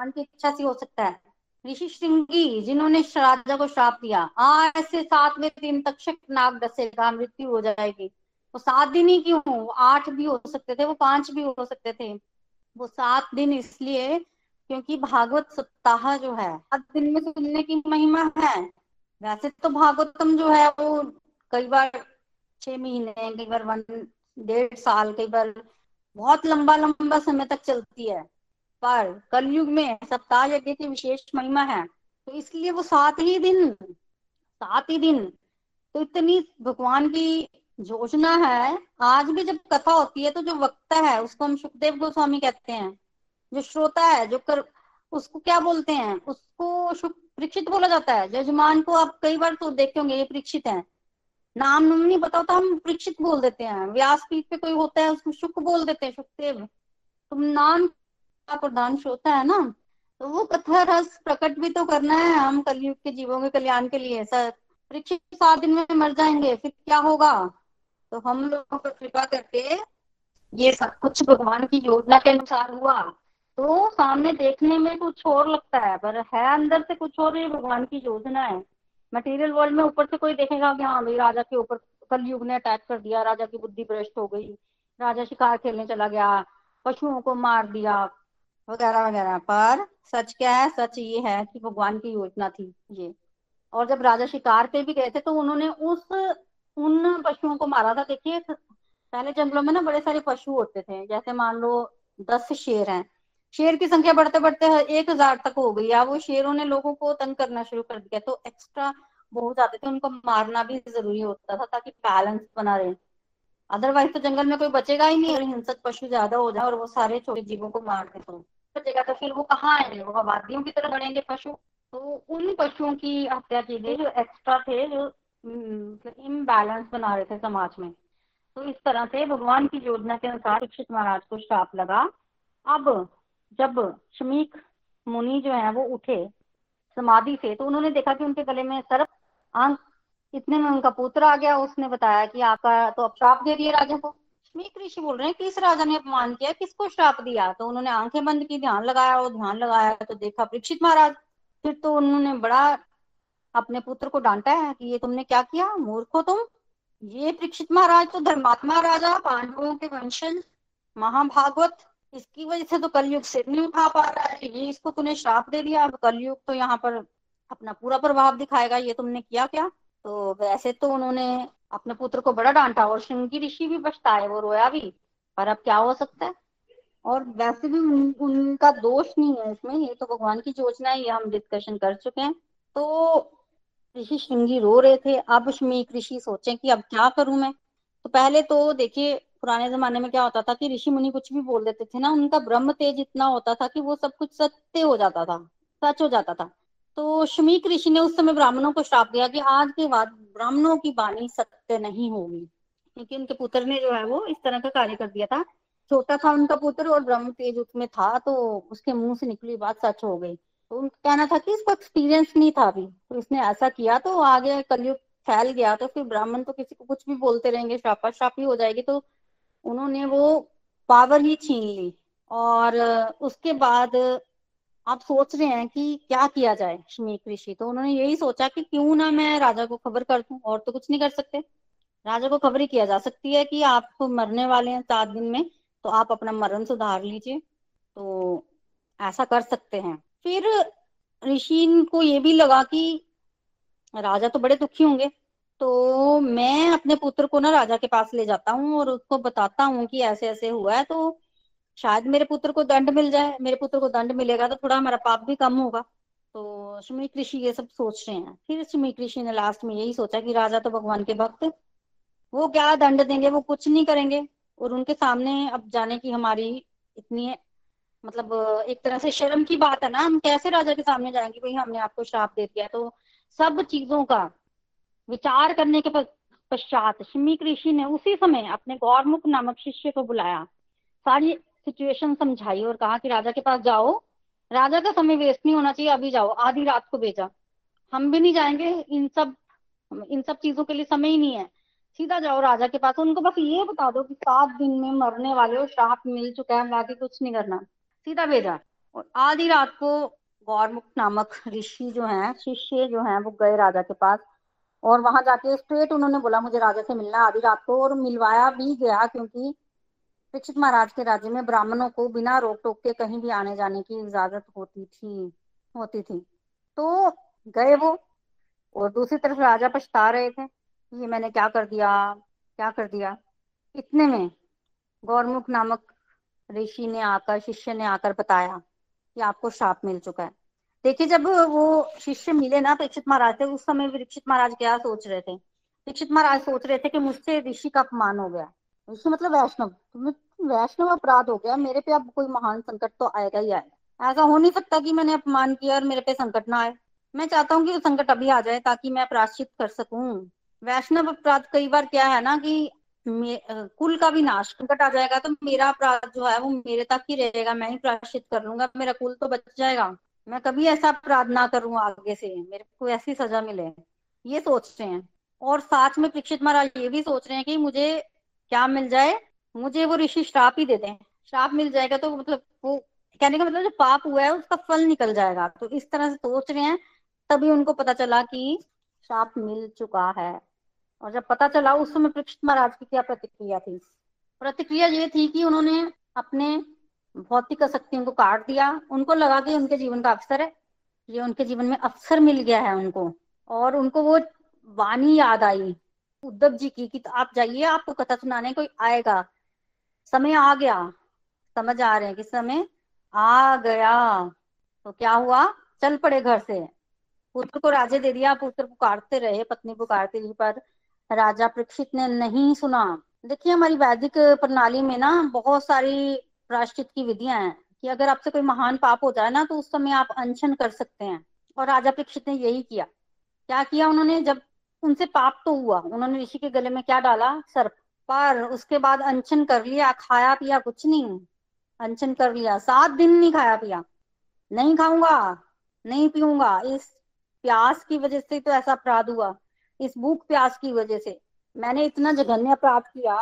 मन की इच्छा से हो सकता है। ऋषि श्रृंगी, जिन्होंने राजा को श्राप दिया, आज से सातवें दिन तक्षक नाग डसेगा मृत्यु हो जाएगी। सात दिन ही क्यों? आठ भी हो सकते थे, वो पाँच भी हो सकते थे। वो सात दिन इसलिए क्योंकि भागवत सप्ताह जो है, सात दिन में सुनने की महिमा है। वैसे तो भागवतम जो है, वो कई बार छह महीने, कई बार वन, डेढ़ साल, कई बार बहुत लंबा लंबा समय तक चलती है। पर कलयुग में सप्ताह यज्ञ की विशेष महिमा है। तो इसलिए वो सात ही दिन, सात ही दिन। तो इतनी भगवान की योजना है। आज भी जब कथा होती है तो जो वक्ता है, उसको हम सुखदेव गोस्वामी कहते हैं। जो श्रोता है, जो कर, उसको क्या बोलते हैं? उसको परीक्षित बोला जाता है। जजमान को आप कई बार तो देखे होंगे, ये परीक्षित है। नाम नुम नहीं बताओ तो हम परीक्षित बोल देते हैं। व्यास पीठ पे कोई होता है, उसको सुख बोल देते हैं, सुखदेव। तुम नाम प्रधान श्रोता है ना? तो वो कथा रस प्रकट भी तो करना है हम कलयुग के जीवों के कल्याण के लिए। सर, परीक्षित सात दिन में मर जाएँगे, फिर क्या होगा? तो हम लोगों को कृपा करके ये सब कुछ भगवान की योजना के अनुसार हुआ। तो सामने देखने में कुछ और लगता है, पर है अंदर से कुछ और भगवान की योजना है। मटेरियल वर्ल्ड में ऊपर से कोई देखेगा कि हाँ भाई राजा के ऊपर कल युग ने अटैक कर दिया, राजा की बुद्धि भ्रष्ट हो गई, राजा शिकार खेलने चला गया, पशुओं को मार दिया, वगैरह वगैरह। पर सच क्या है, सच ये है कि भगवान की योजना थी ये। और जब राजा शिकार पे भी गए थे तो उन्होंने उस उन पशुओं को मारा था। देखिए पहले जंगलों में ना बड़े सारे पशु होते थे, जैसे मान लो दस शेर हैं। शेर की संख्या बढ़ते बढ़ते एक हज़ार तक हो गई या वो शेरों ने लोगों को तंग करना शुरू कर दिया। तो एक्स्ट्रा बहुत जाते थे, उनको मारना भी ज़रूरी होता था ताकि बैलेंस बना रहे। अदरवाइज़ तो जंगल में कोई बचेगा ही नहीं, और हिंसक पशु ज़्यादा हो जाए और वो सारे छोटे जीवों को मार दे तो बचेगा तो फिर वो कहाँ आएँगे? वो आबादियों की तरह बढ़ेंगे पशु। तो उन पशुओं की हत्या की गई जो एक्स्ट्रा थे, जो इम्बैलेंस हम्म, बना रहे थे समाज में। तो इस तरह से भगवान की योजना के अनुसार परीक्षित महाराज को श्राप लगा। अब जब शमीक मुनि जो है वो उठे समाधि से तो उन्होंने देखा कि उनके गले में सर्प अंक इतने में उनका पुत्र आ गया। उसने बताया कि आपका तो अब श्राप दे दिए राजा को। शमीक ऋषि बोल रहे हैं किस राजा ने अपमान किया? किसको श्राप दिया? तो उन्होंने आँखें बंद की ध्यान लगाया और ध्यान लगाया तो देखा परीक्षित महाराज। फिर तो उन्होंने बड़ा अपने पुत्र को डांटा है कि ये तुमने क्या किया? मूर्ख हो तुम। ये परीक्षित महाराज तो धर्मात्मा राजा पांडवों के वंशज महाभागवत। इसकी वजह से तो कलयुग सिर नहीं उठा पा रहा है। ये इसको तूने श्राप दे दिया। अब कलयुग तो यहाँ पर अपना पूरा प्रभाव दिखाएगा। ये तुमने किया क्या? तो वैसे तो उन्होंने अपने पुत्र को बड़ा डांटा और श्रृंगी ऋषि भी पछताए वो रोया भी। पर अब क्या हो सकता है? और वैसे भी उन, उनका दोष नहीं है इसमें। ये तो भगवान की योजना है ये हम डिस्कशन कर चुके हैं। तो ऋषि श्रृंगी रो रहे थे। अब श्मीक ऋषि सोचे कि अब क्या करूँ मैं? तो पहले तो देखिए, पुराने जमाने में क्या होता था कि ऋषि मुनि कुछ भी बोल देते थे ना, उनका ब्रह्म तेज इतना होता था कि वो सब कुछ सत्य हो जाता था, सच हो जाता था। तो शमीक ऋषि ने उस समय ब्राह्मणों को श्राप दिया कि आज के बाद ब्राह्मणों की वाणी सत्य नहीं होगी। क्योंकि उनके पुत्र ने जो है वो इस तरह का कार्य कर दिया था। छोटा था उनका पुत्र और ब्रह्म तेज उसमें था तो उसके मुँह से निकली बात सच हो गई। तो कहना था कि इसको एक्सपीरियंस नहीं था अभी। तो इसने ऐसा किया तो आगे कलयुग फैल गया तो फिर ब्राह्मण तो किसी को कुछ भी बोलते रहेंगे श्रापा श्रापी हो जाएगी तो उन्होंने वो पावर ही छीन ली। और उसके बाद आप सोच रहे हैं कि क्या किया जाए शमीक ऋषि तो उन्होंने यही सोचा कि क्यों ना मैं राजा को खबर कर दूँ, और तो कुछ नहीं कर सकते। राजा को खबर ही किया जा सकती है कि आप मरने वाले हैं सात दिन में तो आप अपना मरण सुधार लीजिए। तो ऐसा कर सकते हैं। फिर ऋषि को ये भी लगा कि राजा तो बड़े दुखी होंगे। तो मैं अपने पुत्र को ना राजा के पास ले जाता हूँ और उसको बताता हूँ कि ऐसे ऐसे हुआ है तो शायद मेरे पुत्र को दंड मिल जाए। मेरे पुत्र को दंड मिलेगा तो थोड़ा हमारा पाप भी कम होगा। तो सुमी ऋषि ये सब सोच रहे हैं। फिर सुमी ऋषि ने लास्ट में यही सोचा कि राजा तो भगवान के भक्त, वो क्या दंड देंगे, वो कुछ नहीं करेंगे। और उनके सामने अब जाने की हमारी इतनी मतलब एक तरह से शर्म की बात है ना, हम कैसे राजा के सामने जाएँगे, भाई हमने आपको श्राप दे दिया तो सब चीज़ों का विचार करने के पश्चात शमीक ऋषि ने उसी समय अपने गौरमुख नामक शिष्य को बुलाया, सारी सिचुएशन समझाई और कहा कि राजा के पास जाओ, राजा का समय वेस्ट नहीं होना चाहिए, अभी जाओ, आधी रात को भेजा। हम भी नहीं जाएँगे, इन सब इन सब चीज़ों के लिए समय ही नहीं है। सीधा जाओ राजा के पास, उनको बस ये बता दो कि सात दिन में मरने वाले हो श्राप मिल चुका है बाकी कुछ नहीं करना। सीधा भेजा और आधी रात को गौरमुख नामक ऋषि जो है, शिष्य जो है, वो गए राजा के पास और वहाँ जाके स्ट्रेट उन्होंने बोला, मुझे राजा से मिलना आधी रात को। और मिलवाया भी गया क्योंकि दीक्षित महाराज के राज्य में ब्राह्मणों को बिना रोक टोक के कहीं भी आने जाने की इजाज़त होती थी होती थी। तो गए वो और दूसरी तरफ़ राजा पछता रहे थे ये मैंने क्या कर दिया, क्या कर दिया। इतने में गौरमुख नामक ऋषि ने आकर, शिष्य ने आकर बताया कि आपको श्राप मिल चुका है। देखिए, जब वो शिष्य मिले ना परीक्षित महाराज थे, उस समय परीक्षित महाराज क्या सोच रहे थे? परीक्षित महाराज सोच रहे थे कि मुझसे ऋषि का अपमान हो गया। ऋषि मतलब वैष्णव। वैष्णव अपराध हो गया, मेरे पे अब कोई महान संकट तो आएगा ही आएगा। ऐसा हो नहीं सकता कि मैंने अपमान किया और मेरे पे संकट ना आए। मैं चाहता हूँ कि वो संकट अभी आ जाए ताकि मैं प्राश्चित कर सकूँ। वैष्णव अपराध कई बार क्या है ना कि कुल का भी नाश संकट आ जाएगा तो मेरा अपराध जो है वो मेरे तक ही रहेगा, मैं ही प्राश्चित कर लूँगा, मेरा कुल तो बच जाएगा। मैं कभी ऐसा अपराध ना करूँ आगे से, मेरे को ऐसी सजा मिले। ये सोच रहे हैं। और साथ में परीक्षित महाराज ये भी सोच रहे हैं कि मुझे क्या मिल जाए, मुझे वो ऋषि श्राप ही दे दें। श्राप मिल जाएगा तो मतलब वो, कहने का मतलब जो पाप हुआ है, उसका फल निकल जाएगा। तो इस तरह से सोच रहे हैं, तभी उनको पता चला कि श्राप मिल चुका है। और जब पता चला उस समय परीक्षित महाराज की क्या प्रतिक्रिया थी, प्रतिक्रिया ये थी कि उन्होंने अपने भौतिक शक्तियों को काट दिया, उनको लगा कि उनके जीवन का अवसर है, ये उनके जीवन में अवसर मिल गया है उनको, और उनको वो वाणी याद आई, उद्धव जी की कि आप जाइए, आपको कथा सुनाने कोई आएगा, समय आ गया, समझ आ रहे हैं कि समय आ गया तो क्या हुआ, चल पड़े घर से, पुत्र को राजे दे दिया, पुत्र पुकारते रहे, पत्नी पुकारती रही, पर राजा परीक्षित ने नहीं सुना। देखिए, हमारी वैदिक प्रणाली में ना बहुत सारी प्राश्चित की विधियाँ हैं कि अगर आपसे कोई महान पाप हो जाए ना तो उस समय आप अनशन कर सकते हैं। और राजा परीक्षित ने यही किया। क्या किया उन्होंने? जब उनसे पाप तो हुआ, उन्होंने ऋषि के गले में क्या डाला? सर्प। पर उसके बाद अनशन कर लिया, खाया पिया कुछ नहीं। अनशन कर लिया, सात दिन नहीं खाया पिया। नहीं खाऊँगा, नहीं पीऊँगा। इस प्यास की वजह से तो ऐसा अपराध हुआ। इस भूख प्यास की वजह से। मैंने इतना जघन्य अपराध किया,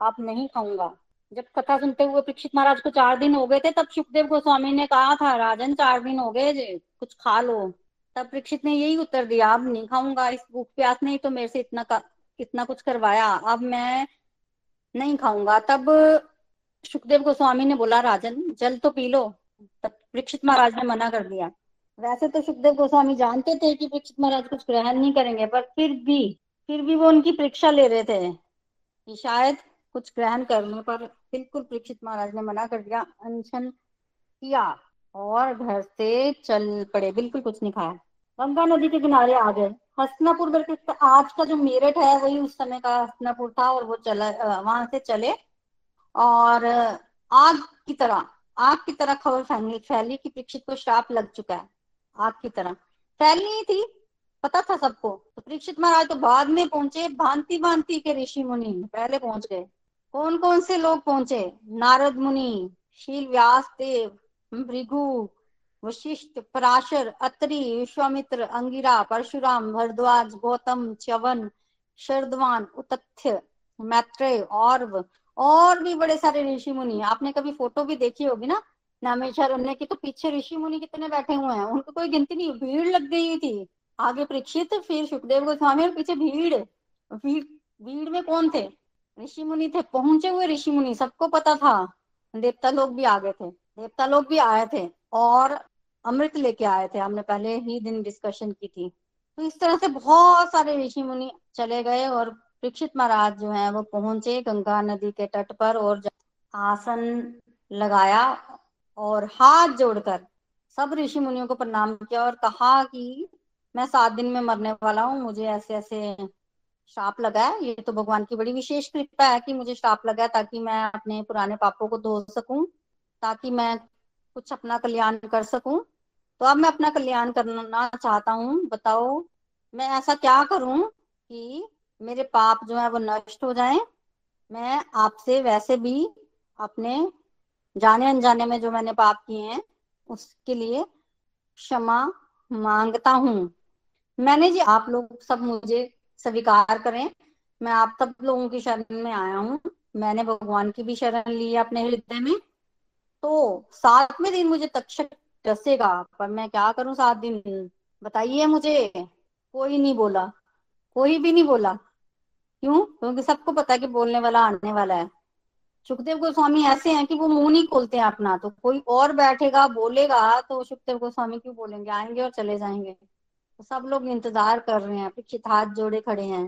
आप नहीं खाऊँगा। जब कथा सुनते हुए परीक्षित महाराज को चार दिन हो गए थे, तब सुखदेव गोस्वामी ने कहा था, राजन, चार दिन हो गए कुछ खा लो। तब परीक्षित ने यही उत्तर दिया, अब नहीं खाऊँगा, इस भूख प्यास ने तो मेरे से इतना इतना कुछ करवाया। अब मैं नहीं खाऊँगा। तब सुखदेव गोस्वामी ने बोला, राजन, जल तो पी लो। तब परीक्षित महाराज ने मना कर दिया। वैसे तो सुखदेव गोस्वामी जानते थे कि परीक्षित महाराज कुछ ग्रहण नहीं करेंगे, पर फिर भी फिर भी वो उनकी परीक्षा ले रहे थे कि शायद कुछ ग्रहण करने पर बिल्कुल परीक्षित महाराज ने मना कर दिया, अनशन किया और घर से चल पड़े, बिल्कुल कुछ नहीं खाया। गंगा नदी के किनारे आ गए। हसनापुर बल्कि आज का जो मेरठ है, वही उस समय का हसनापुर था और वो चला वहाँ से चले। और आग की तरह, आग की तरह खबर फैली फैली कि परीक्षित को श्राप लग चुका है। आग की तरह। फैलनी थी, पता था सबको। तो परीक्षित महाराज तो बाद में पहुँचे, भांति भांति के ऋषि मुनि पहले पहुँच गए। कौन कौन से लोग पहुँचे? नारद मुनि, शील व्यास देव, भृगु, वशिष्ठ, पराशर, अत्रि, विश्वामित्र, अंगिरा, परशुराम, भरद्वाज, गौतम, च्यवन, शरदवान, उतथ्य, मैत्रेय और और भी बड़े सारे ऋषि मुनि। आपने कभी फ़ोटो भी देखी होगी ना? नामेश्वर की तो पीछे ऋषि मुनि कितने बैठे हुए हैं? उनको कोई गिनती नहीं, भीड़ लग गई थी। आगे परीक्षित, फिर सुखदेव गोस्वामी और पीछे भीड़। भीड़ भीड़ में कौन थे? ऋषि मुनि थे। पहुँचे हुए ऋषि मुनि, सबको पता था। देवता लोग भी आ गए थे। देवता लोग भी आए थे और अमृत लेके आए थे। हमने पहले ही दिन डिस्कशन की थी। तो इस तरह से बहुत सारे ऋषि मुनि चले गए और परीक्षित महाराज जो है, वो पहुँचे, गंगा नदी के तट पर और आसन लगाया और हाथ जोड़कर सब ऋषि मुनियों को प्रणाम किया और कहा कि मैं सात दिन में मरने वाला हूँ, मुझे ऐसे ऐसे श्राप लगा है। ये तो भगवान की बड़ी विशेष कृपा है कि मुझे श्राप लगा है ताकि मैं अपने पुराने पापों को धो सकूँ, ताकि मैं कुछ अपना कल्याण कर सकूँ। तो अब मैं अपना कल्याण करना चाहता हूँ। बताओ, मैं ऐसा क्या करूँ कि मेरे पाप जो है वो नष्ट हो जाए? मैं आपसे वैसे भी अपने जाने अनजाने में जो मैंने पाप किए हैं, उसके लिए क्षमा माँगता हूँ। मैंने जी, आप लोग सब मुझे स्वीकार करें। मैं आप सब लोगों की शरण में आया हूँ। मैंने भगवान की भी शरण ली है अपने हृदय में। तो सातवें दिन मुझे तक्षक डसेगा, पर मैं क्या करूँ सात दिन? बताइए मुझे। कोई नहीं बोला। कोई भी नहीं बोला। क्यों? क्योंकि सबको पता है कि बोलने वाला आने वाला है। सुखदेव गोस्वामी ऐसे हैं कि वो मुँह नहीं खोलते हैं अपना तो कोई और बैठेगा, बोलेगा तो सुखदेव गोस्वामी क्यों बोलेंगे? आएँगे और चले जाएँगे। तो सब लोग इंतज़ार कर रहे हैं, परीक्षित हाथ जोड़े खड़े हैं।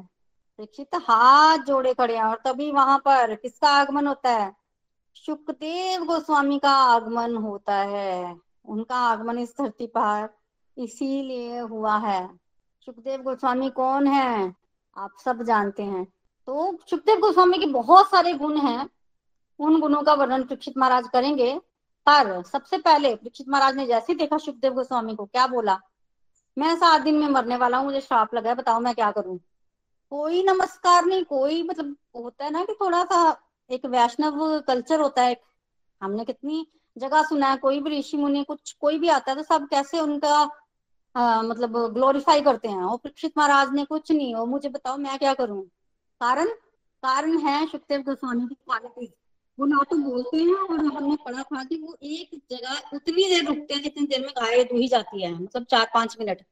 परीक्षित हाथ जोड़े खड़े हैं और तभी वहाँ पर किसका आगमन होता है? सुखदेव गोस्वामी का आगमन होता है। उनका आगमन इस धरती पर इसीलिए हुआ है। सुखदेव गोस्वामी कौन है? आप सब जानते हैं। तो सुखदेव गोस्वामी के बहुत सारे गुण हैं। उन गुणों का वर्णन परीक्षित महाराज करेंगे। पर सबसे पहले परीक्षित महाराज ने जैसे देखा सुखदेव गोस्वामी को क्या बोला? मैं सात दिन में मरने वाला हूँ मुझे श्राप लगा है बताओ मैं क्या करूँ? कोई नमस्कार नहीं कोई मतलब होता है ना कि थोड़ा सा एक वैष्णव कल्चर होता है। हमने कितनी जगह सुना है कोई भी ऋषि मुनि कुछ कोई भी आता है तो सब कैसे उनका आ, मतलब ग्लोरीफाई करते हैं। और परीक्षित महाराज ने कुछ नहीं हो मुझे बताओ मैं क्या करूँ? कारण कारण है सुखदेव गोस्वामी की क्वालिटी। वो ना तो बोलते हैं और हमने पढ़ा था कि वो एक जगह उतनी देर रुकते हैं जितनी देर में गाय दुही जाती है मतलब चार पाँच मिनट।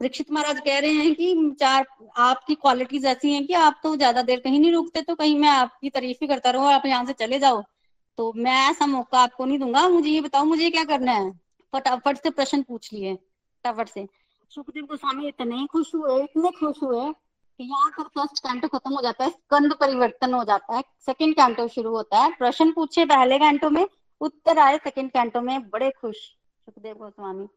परीक्षित महाराज कह रहे हैं कि चार, आपकी क्वालिटीज ऐसी हैं कि आप तो ज़्यादा देर कहीं नहीं रुकते तो कहीं मैं आपकी तारीफ़ ही करता रहूँ आप यहाँ से चले जाओ। तो मैं ऐसा मौका आपको नहीं दूँगा, मुझे ये बताओ, मुझे क्या करना है? फटाफट से प्रश्न पूछ लिए, फटाफट से। सुखदेव गोस्वामी इतने खुश हुए, इतने खुश हुए यहाँ पर फ़र्स्ट कैंटो खत्म हो जाता है, स्कंद परिवर्तन हो जाता है सेकंड कैंटो शुरू होता है। प्रश्न पूछे पहले कैंटो में, उत्तर आए सेकंड कैंटो में, बड़े खुश, सुखदेव गोस्वामी।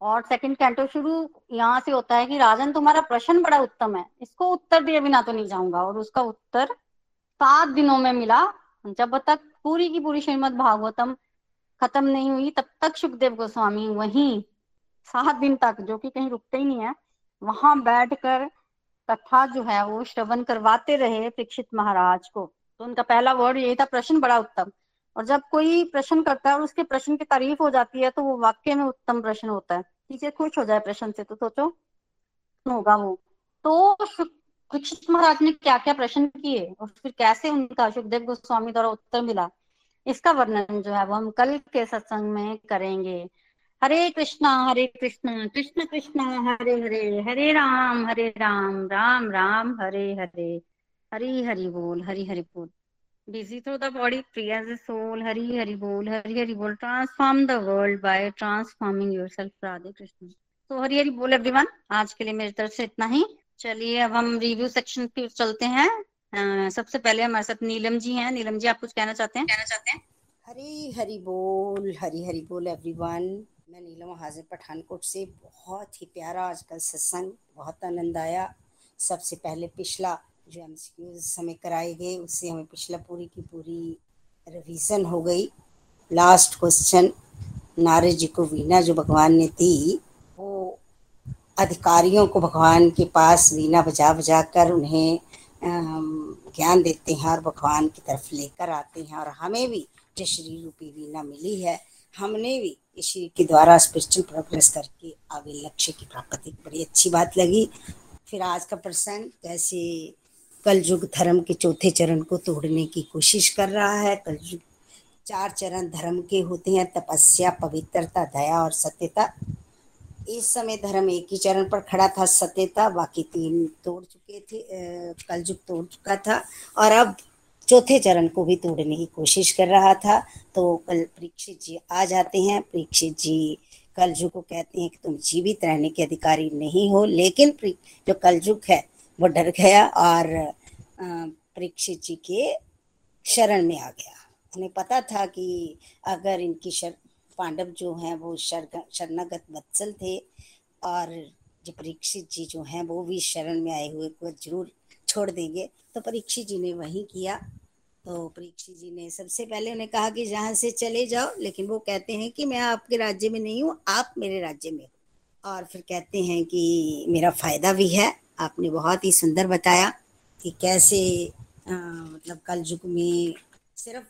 और सेकंड कैंटो शुरू यहाँ से होता है कि, राजन, तुम्हारा प्रश्न बड़ा उत्तम है। इसको उत्तर दिए बिना तो नहीं जाऊँगा। और उसका उत्तर सात दिनों में मिला। जब तक पूरी की पूरी श्रीमद भागवतम खत्म नहीं हुई, तब तक सुखदेव गोस्वामी वहीं सात दिन तक, जो कि कहीं रुकते ही नहीं है, वहाँ बैठकर कथा जो है वो श्रवण करवाते रहे परीक्षित महाराज को। तो उनका पहला वर्ड यही था, प्रश्न बड़ा उत्तम। और जब कोई प्रश्न करता है और उसके प्रश्न की तारीफ़ हो जाती है तो वो वाक्य में उत्तम प्रश्न होता है। टीचर खुश हो जाए प्रश्न से तो सोचो, होगा वो। तो परीक्षित महाराज ने क्या क्या प्रश्न किए और फिर कैसे उनका सुखदेव गोस्वामी द्वारा उत्तर मिला, इसका वर्णन जो है वो हम कल के सत्संग में करेंगे। हरे कृष्णा हरे कृष्णा, कृष्ण कृष्णा, हरे हरे हरे राम हरे राम राम राम, हरे हरे, हरी हरि बोल, हरी हरि बोल। Through the body free as a soul hari hari bol hari hari bol transform the world by transforming yourself, radhe krishna तो हरी हरी बोल एवरीवन आज के लिए मेरी तरफ़ से इतना ही। चलिए, अब हम रिव्यू सेक्शन पे चलते हैं। सबसे पहले हमारे साथ नीलम जी हैं। नीलम जी, आप कुछ कहना चाहते हैं? कहना चाहते हैं हरी हरी बोल, हरी हरी बोल एवरीवन मैं नीलम हाजिर पठानकोट से बहुत ही प्यारा आजकल सत्संग, बहुत आनंद आया। सबसे पहले पिछला जो एम समय कराए गए, उससे हमें पिछला पूरी की पूरी रिवीजन हो गई। लास्ट क्वेश्चन नारद जी को वीणा जो भगवान ने दी, वो अधिकारियों को भगवान के पास वीणा बजा बजा कर उन्हें ज्ञान देते हैं और भगवान की तरफ़ लेकर आते हैं और हमें भी जो श्री रूपी वीणा मिली है। हमने भी इसी के द्वारा स्पिरिचुअल प्रोग्रेस करके आगे लक्ष्य की प्राप्ति। बड़ी अच्छी बात लगी। फिर आज का प्रसंग कैसे कलयुग धर्म के चौथे चरण को तोड़ने की कोशिश कर रहा है। कल युग चार चरण धर्म के होते हैं, तपस्या, पवित्रता, दया और सत्यता। इस समय धर्म एक ही चरण पर खड़ा था, सत्यता। बाकी तीन तोड़ चुके थे कलयुग तोड़ चुका था। और अब चौथे चरण को भी तोड़ने की कोशिश कर रहा था। तो कल परीक्षित जी आ जाते हैं। परीक्षित जी कलजुग को कहते हैं कि तुम जीवित रहने के अधिकारी नहीं हो। लेकिन जो कलजुग है, वो डर गया और परीक्षित जी के शरण में आ गया। उन्हें पता था कि अगर इनकी शर, पांडव जो हैं, वो शरणागत वत्सल थे और जो परीक्षित जी जो हैं, वो भी शरण में आए हुए को ज़रूर छोड़ देंगे। तो परीक्षित जी ने वही किया। तो परीक्षित जी ने सबसे पहले उन्हें कहा कि जहाँ से चले जाओ लेकिन वो कहते हैं कि मैं आपके राज्य में नहीं हूँ आप मेरे राज्य में और फिर कहते हैं कि मेरा फ़ायदा भी है आपने बहुत ही सुंदर बताया कि कैसे आ, मतलब कल युग में सिर्फ़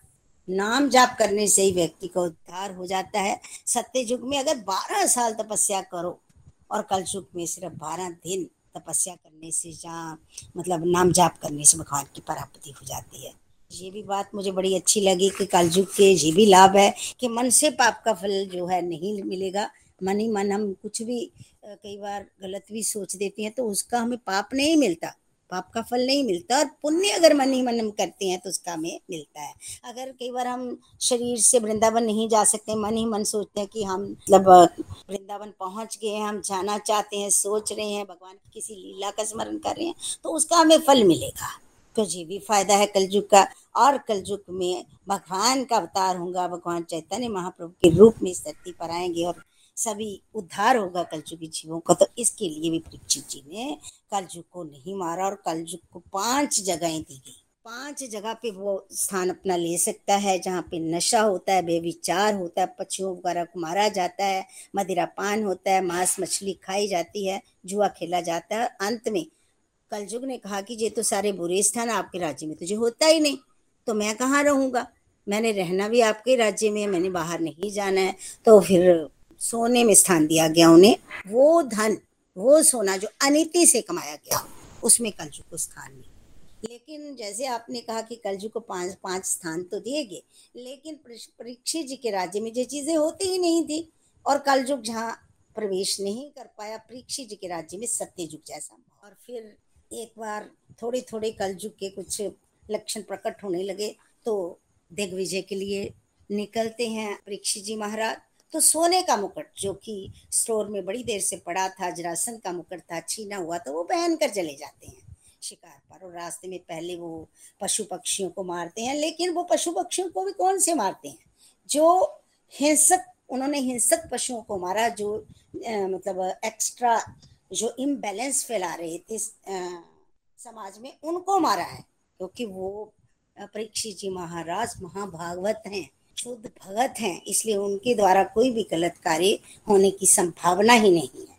नाम जाप करने से ही व्यक्ति का उद्धार हो जाता है। सत्य युग में अगर बारह साल तपस्या करो और कल युग में सिर्फ़ बारह दिन तपस्या करने से जहाँ मतलब नाम जाप करने से भगवान की प्राप्ति हो जाती है। ये भी बात मुझे बड़ी अच्छी लगी कि कलयुग के ये भी लाभ है कि मन से पाप का फल जो है नहीं मिलेगा। मन ही मन हम कुछ भी कई बार गलत भी सोच देते हैं तो उसका हमें पाप नहीं मिलता। पाप का फल नहीं मिलता और पुण्य अगर मन ही मन हम करते हैं तो उसका हमें मिलता है। अगर कई बार हम शरीर से वृंदावन नहीं जा सकते, मन ही मन सोचते हैं कि हम मतलब वृंदावन पहुँच गए हैं, हम जाना चाहते हैं, सोच रहे हैं, भगवान की किसी लीला का स्मरण कर रहे हैं तो उसका हमें फल मिलेगा। तो ये भी फ़ायदा है कलयुग का। और कलयुग में भगवान का अवतार होगा, भगवान चैतन्य महाप्रभु के रूप में इस धरती पर आएँगे और सभी उद्धार होगा कलयुगी जीवों का। तो इसके लिए भी परीक्षित जी ने कलयुग को नहीं मारा और कलयुग को पाँच जगहें दी गई। पाँच जगह पे वो स्थान अपना ले सकता है, जहाँ पे नशा होता है बेविचार होता है, पक्षियों वगैरह को मारा जाता है मदिरा पान होता है, मांस मछली खाई जाती है, जुआ खेला जाता है। अंत में कलयुग ने कहा कि ये तो सारे बुरे स्थान आपके राज्य में तुझे होता ही नहीं तो मैं कहाँ रहूँगा? मैंने रहना भी आपके राज्य में मैंने बाहर नहीं जाना है तो फिर सोने में स्थान दिया गया उन्हें। वो धन, वो सोना जो अनिति से कमाया गया, उसमें कलयुग को स्थान नहीं लेकिन जैसे आपने कहा कि कलयुग को पाँच पाँच स्थान तो दिए गए, लेकिन परीक्षित जी के राज्य में ये चीज़ें होती ही नहीं थी, और कलजुग जहाँ प्रवेश नहीं कर पाया परीक्षित जी के राज्य में सत्ययुग जैसा। और फिर एक बार थोड़े थोड़े कलयुग के कुछ लक्षण प्रकट होने लगे तो दिग्विजय के लिए निकलते हैं परीक्षित जी महाराज। तो सोने का मुकुट जो कि स्टोर में बड़ी देर से पड़ा था जरासन का मुकुट था छीना हुआ तो वो पहन कर चले जाते हैं। शिकार पर और रास्ते में पहले वो पशु पक्षियों को मारते हैं लेकिन वो पशु पक्षियों को भी कौन से मारते हैं? जो हिंसक उन्होंने हिंसक पशुओं को मारा जो आ, मतलब एक्स्ट्रा जो इम्बेलेंस फैला रहे थे समाज में, उनको मारा है। क्योंकि वो परीक्षित जी महाराज महाभागवत हैं, शुद्ध भगत हैं, इसलिए उनके द्वारा कोई भी गलत कार्य होने की संभावना ही नहीं है।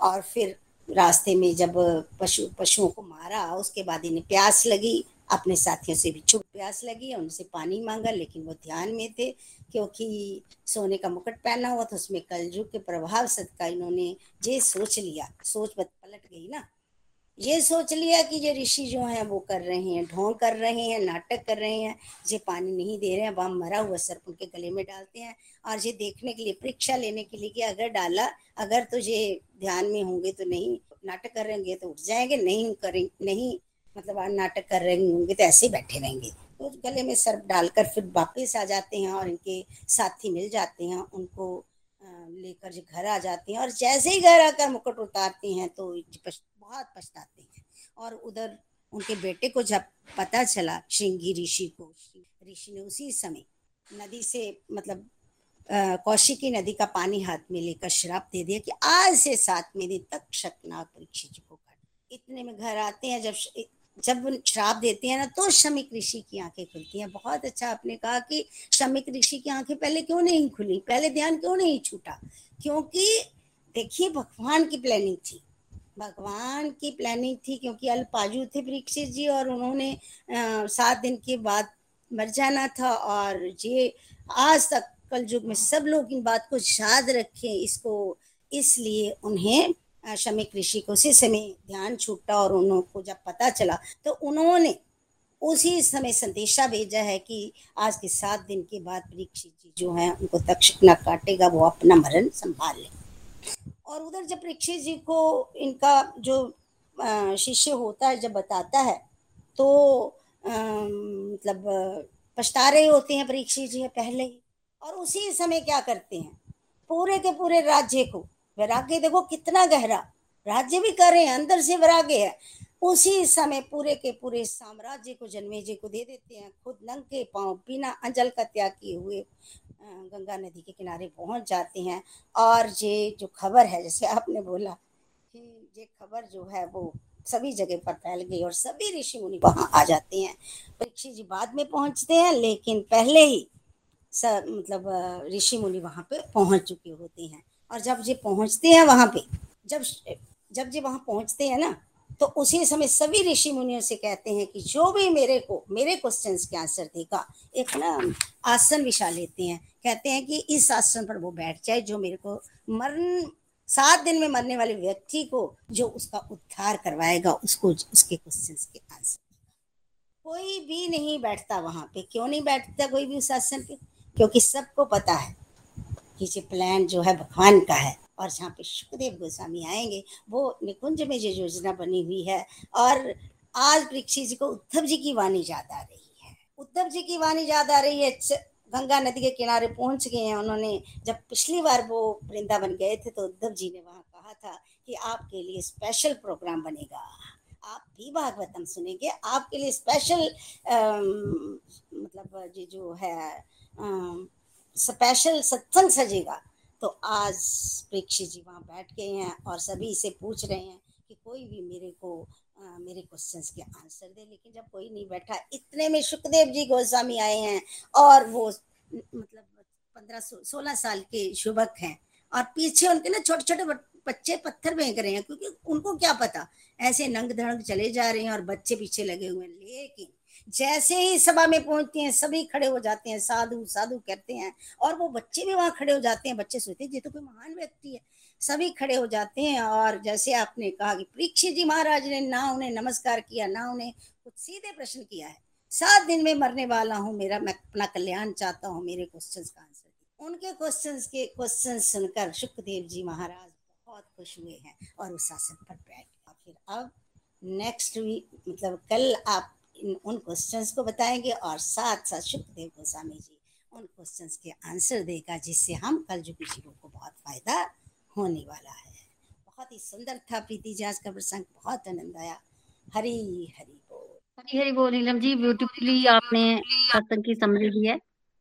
और फिर रास्ते में जब पशु, पशुओं को मारा, उसके बाद इन्हें प्यास लगी अपने साथियों से भी छुप प्यास लगी, उनसे पानी मांगा, लेकिन वो ध्यान में थे क्योंकि सोने का मुकुट पहना हुआ था, उसमें कलजुग के प्रभाव सदका इन्होंने ये सोच लिया। सोच पलट गई ना। ये सोच लिया कि ये ऋषि जो हैं, वो कर रहे हैं, ढोंग कर रहे हैं, नाटक कर रहे हैं। ये पानी नहीं दे रहे हैं वहाँ मरा हुआ सर्प उनके गले में डालते हैं। और ये देखने के लिए, परीक्षा लेने के लिए कि अगर डाला, अगर तो ये ध्यान में होंगे तो नहीं, नाटक करेंगे तो उठ जाएँगे, नहीं करें, नहीं मतलब नाटक कर रहे होंगे तो ऐसे ही बैठे रहेंगे। तो गले में सर्प डालकर फिर वापिस आ जाते हैं और इनके साथी मिल जाते हैं, उनको लेकर घर आ जाते हैं और जैसे ही घर आकर मुकुट उतारते हैं तो बहुत पछताते हैं। और उधर उनके बेटे को जब पता चला, श्रृंगी ऋषि को ऋषि ने उसी समय नदी से मतलब कौशिकी नदी का पानी हाथ में लेकर श्राप दे दिया कि आज से सात महीने तक शकनाग परीक्षित को कर इतने में घर आते हैं जब जब श्राप देते हैं ना तो श्रमिक ऋषि की आँखें खुलती हैं। बहुत अच्छा आपने कहा कि श्रमिक ऋषि की आँखें पहले क्यों नहीं खुली? पहले ध्यान क्यों नहीं छूटा? क्योंकि देखिए, भगवान की प्लानिंग थी। भगवान की प्लानिंग थी क्योंकि अल्पाजु थे परीक्षित जी और उन्होंने सात दिन के बाद मर जाना था और ये आज तक कल युग में सब लोग इन बात को याद रखें, इसको इसलिए उन्हें शमिक ऋषि को उसी समय ध्यान छूटा और उनको जब पता चला तो उन्होंने उसी समय संदेशा भेजा है कि आज के सात दिन के बाद परीक्षित जी जो है, उनको तक्षक न काटेगा, वो अपना मरण संभाल ले और उधर जब परीक्षित जी को इनका जो शिष्य होता है, जब बताता है तो मतलब पछता रहे होते हैं परीक्षित जी पहले ही। और उसी समय क्या करते हैं? पूरे के पूरे राज्य को वैराग्य देखो कितना गहरा। राज्य भी कर रहे हैं, अंदर से वैराग्य है। उसी समय पूरे के पूरे साम्राज्य को जन्मे जी को दे देते हैं। खुद नंग पाँव बिना अंजल का त्याग किए हुए गंगा नदी के किनारे पहुँच जाते हैं। और ये जो खबर है, जैसे आपने बोला कि ये खबर जो है, वो सभी जगह पर फैल गई और सभी ऋषि मुनि वहाँ आ जाते हैं। परीक्षित जी बाद में पहुँचते हैं, लेकिन पहले ही सब मतलब ऋषि मुनि वहाँ पे पहुँच चुके होते हैं। और जब ये पहुँचते हैं वहाँ पे, जब जब ये वहाँ पहुँचते हैं ना तो उसी समय सभी ऋषि मुनियों से कहते हैं कि जो भी मेरे को, मेरे क्वेश्चन के आंसर देगा, एक ना आसन विछा लेते हैं। कहते हैं कि इस आसन पर वो बैठ जाए जो मेरे को मरण सात दिन में मरने वाले व्यक्ति को जो उसका उद्धार करवाएगा, उसको, उसके क्वेश्चन के आंसर कोई भी नहीं बैठता वहाँ पे। क्यों नहीं बैठता कोई भी उस आसन पे? क्योंकि सबको पता है। ये प्लान जो है भगवान का है। और जहाँ पे सुखदेव गोस्वामी आएँगे वो निकुंज में जो योजना बनी हुई है और आज परीक्षित जी को उद्धव जी की वाणी याद आ रही है। उद्धव जी की वाणी याद आ रही है गंगा नदी के किनारे पहुँच गए हैं। उन्होंने जब पिछली बार वो वृंदावन गए थे तो उद्धव जी ने वहाँ कहा था कि आपके लिए स्पेशल प्रोग्राम बनेगा। आप भी भागवतम सुनेंगे। आपके लिए स्पेशल आ, मतलब जो है स्पेशल सत्संग सजेगा तो आज प्रेक्षी जी वहाँ बैठ गए हैं और सभी से पूछ रहे हैं कि कोई भी मेरे को आ, मेरे क्वेश्चंस के आंसर दे। लेकिन जब कोई नहीं बैठा इतने में सुखदेव जी गोस्वामी आए हैं और वो मतलब पंद्रह सो सोलह साल के शुभक हैं और पीछे उनके ना छोटे छोटे बच्चे पत्थर फेंक रहे हैं क्योंकि उनको क्या पता? ऐसे नंग धड़ंग चले जा रहे हैं और बच्चे पीछे लगे हुए हैं। लेकिन जैसे ही सभा में पहुँचते हैं, सभी खड़े हो जाते हैं, साधु साधु कहते हैं, और वो बच्चे भी वहाँ खड़े हो जाते हैं, बच्चे सोचते हैं, ये तो कोई महान व्यक्ति है। सभी खड़े हो जाते हैं, और जैसे आपने कहा कि परीक्षित जी महाराज ने ना उन्हें नमस्कार किया, ना उन्हें कुछ सीधे प्रश्न किया है। सात दिन में मरने वाला हूँ, मेरा, मैं अपना कल्याण चाहता हूँ, मेरे क्वेश्चन का आंसर उनके क्वेश्चन के क्वेश्चन सुनकर सुखदेव जी महाराज बहुत खुश हुए हैं और उस आसन पर बैठ फिर अब नेक्स्ट वीक मतलब कल आप इन, उन क्वेश्चंस को बताएँगे और साथ साथ सुखदेव गोस्वामी जी उन क्वेश्चंस के आंसर देगा, जिससे हम कल जो जीवों को बहुत फ़ायदा होने वाला है। बहुत ही सुंदर था प्रीति जी, आज का प्रसंग बहुत आनंद आया। हरी हरी बोल। हरी हरी बोल, नीलम जी ब्यूटीफुली आपने सत्संग की समझ ली है।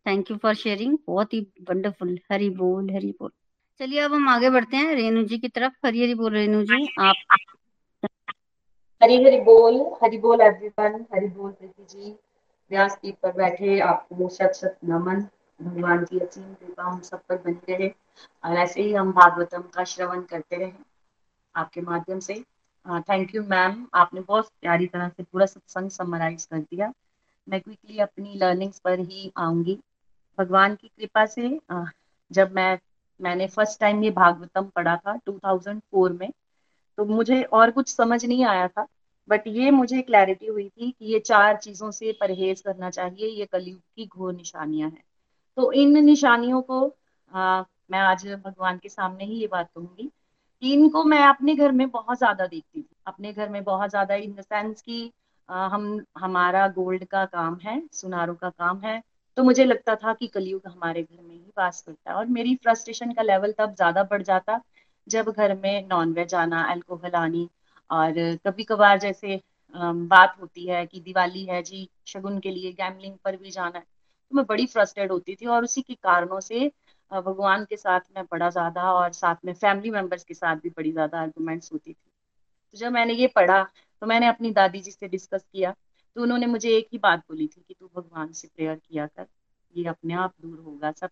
थैंक यू फॉर शेयरिंग बहुत ही वंडरफुल हरी बोल हरी बोल। चलिए अब हम आगे बढ़ते हैं। रेणु जी की तरफ़। हरी हरी बोल, रेणु जी। आप हरी हरी बोल हरी बोल एवरीवन हरी बोल प्रीति जी। व्यास पीठ पर बैठे आपको शत शत नमन। भगवान की असीम कृपा हम सब पर बनी रहे। और ऐसे ही हम भागवतम का श्रवण करते रहे आपके माध्यम से। थैंक यू मैम आपने बहुत प्यारी तरह से पूरा सत्संग समराइज कर दिया। मैं क्विकली अपनी लर्निंग्स पर ही आऊँगी। भगवान की कृपा से जब मैं, मैंने फ़र्स्ट टाइम ये भागवतम पढ़ा था 2004 में तो मुझे और कुछ समझ नहीं आया था बट ये मुझे क्लैरिटी हुई थी कि ये चार चीज़ों से परहेज करना चाहिए ये कलयुग की घोर निशानियाँ हैं। तो इन निशानियों को आ, मैं आज भगवान के सामने ही ये बात कहूँगी इनको मैं अपने घर में बहुत ज़्यादा देखती थी। अपने घर में बहुत ज़्यादा इन द सेंस की आ, हम हमारा गोल्ड का काम है सुनारों का काम है तो मुझे लगता था कि कलयुग हमारे घर में ही वास करता है और मेरी फ्रस्ट्रेशन का लेवल तब ज़्यादा बढ़ जाता जब घर में नॉन वेज आना अल्कोहल आनी और कभी कभार जैसे बात होती है कि दिवाली है जी, शगुन के लिए गैमलिंग पर भी जाना है तो मैं बड़ी फ्रस्ट्रेट होती थी और उसी के कारणों से भगवान के साथ में बड़ा ज़्यादा और साथ में फैमिली मेंबर्स के साथ भी बड़ी ज़्यादा आर्गूमेंट्स होती थी। तो जब मैंने ये पढ़ा तो मैंने अपनी दादी जी से डिस्कस किया तो उन्होंने मुझे एक ही बात बोली थी कि तू भगवान से प्रेयर किया कर, ये अपने आप दूर होगा सब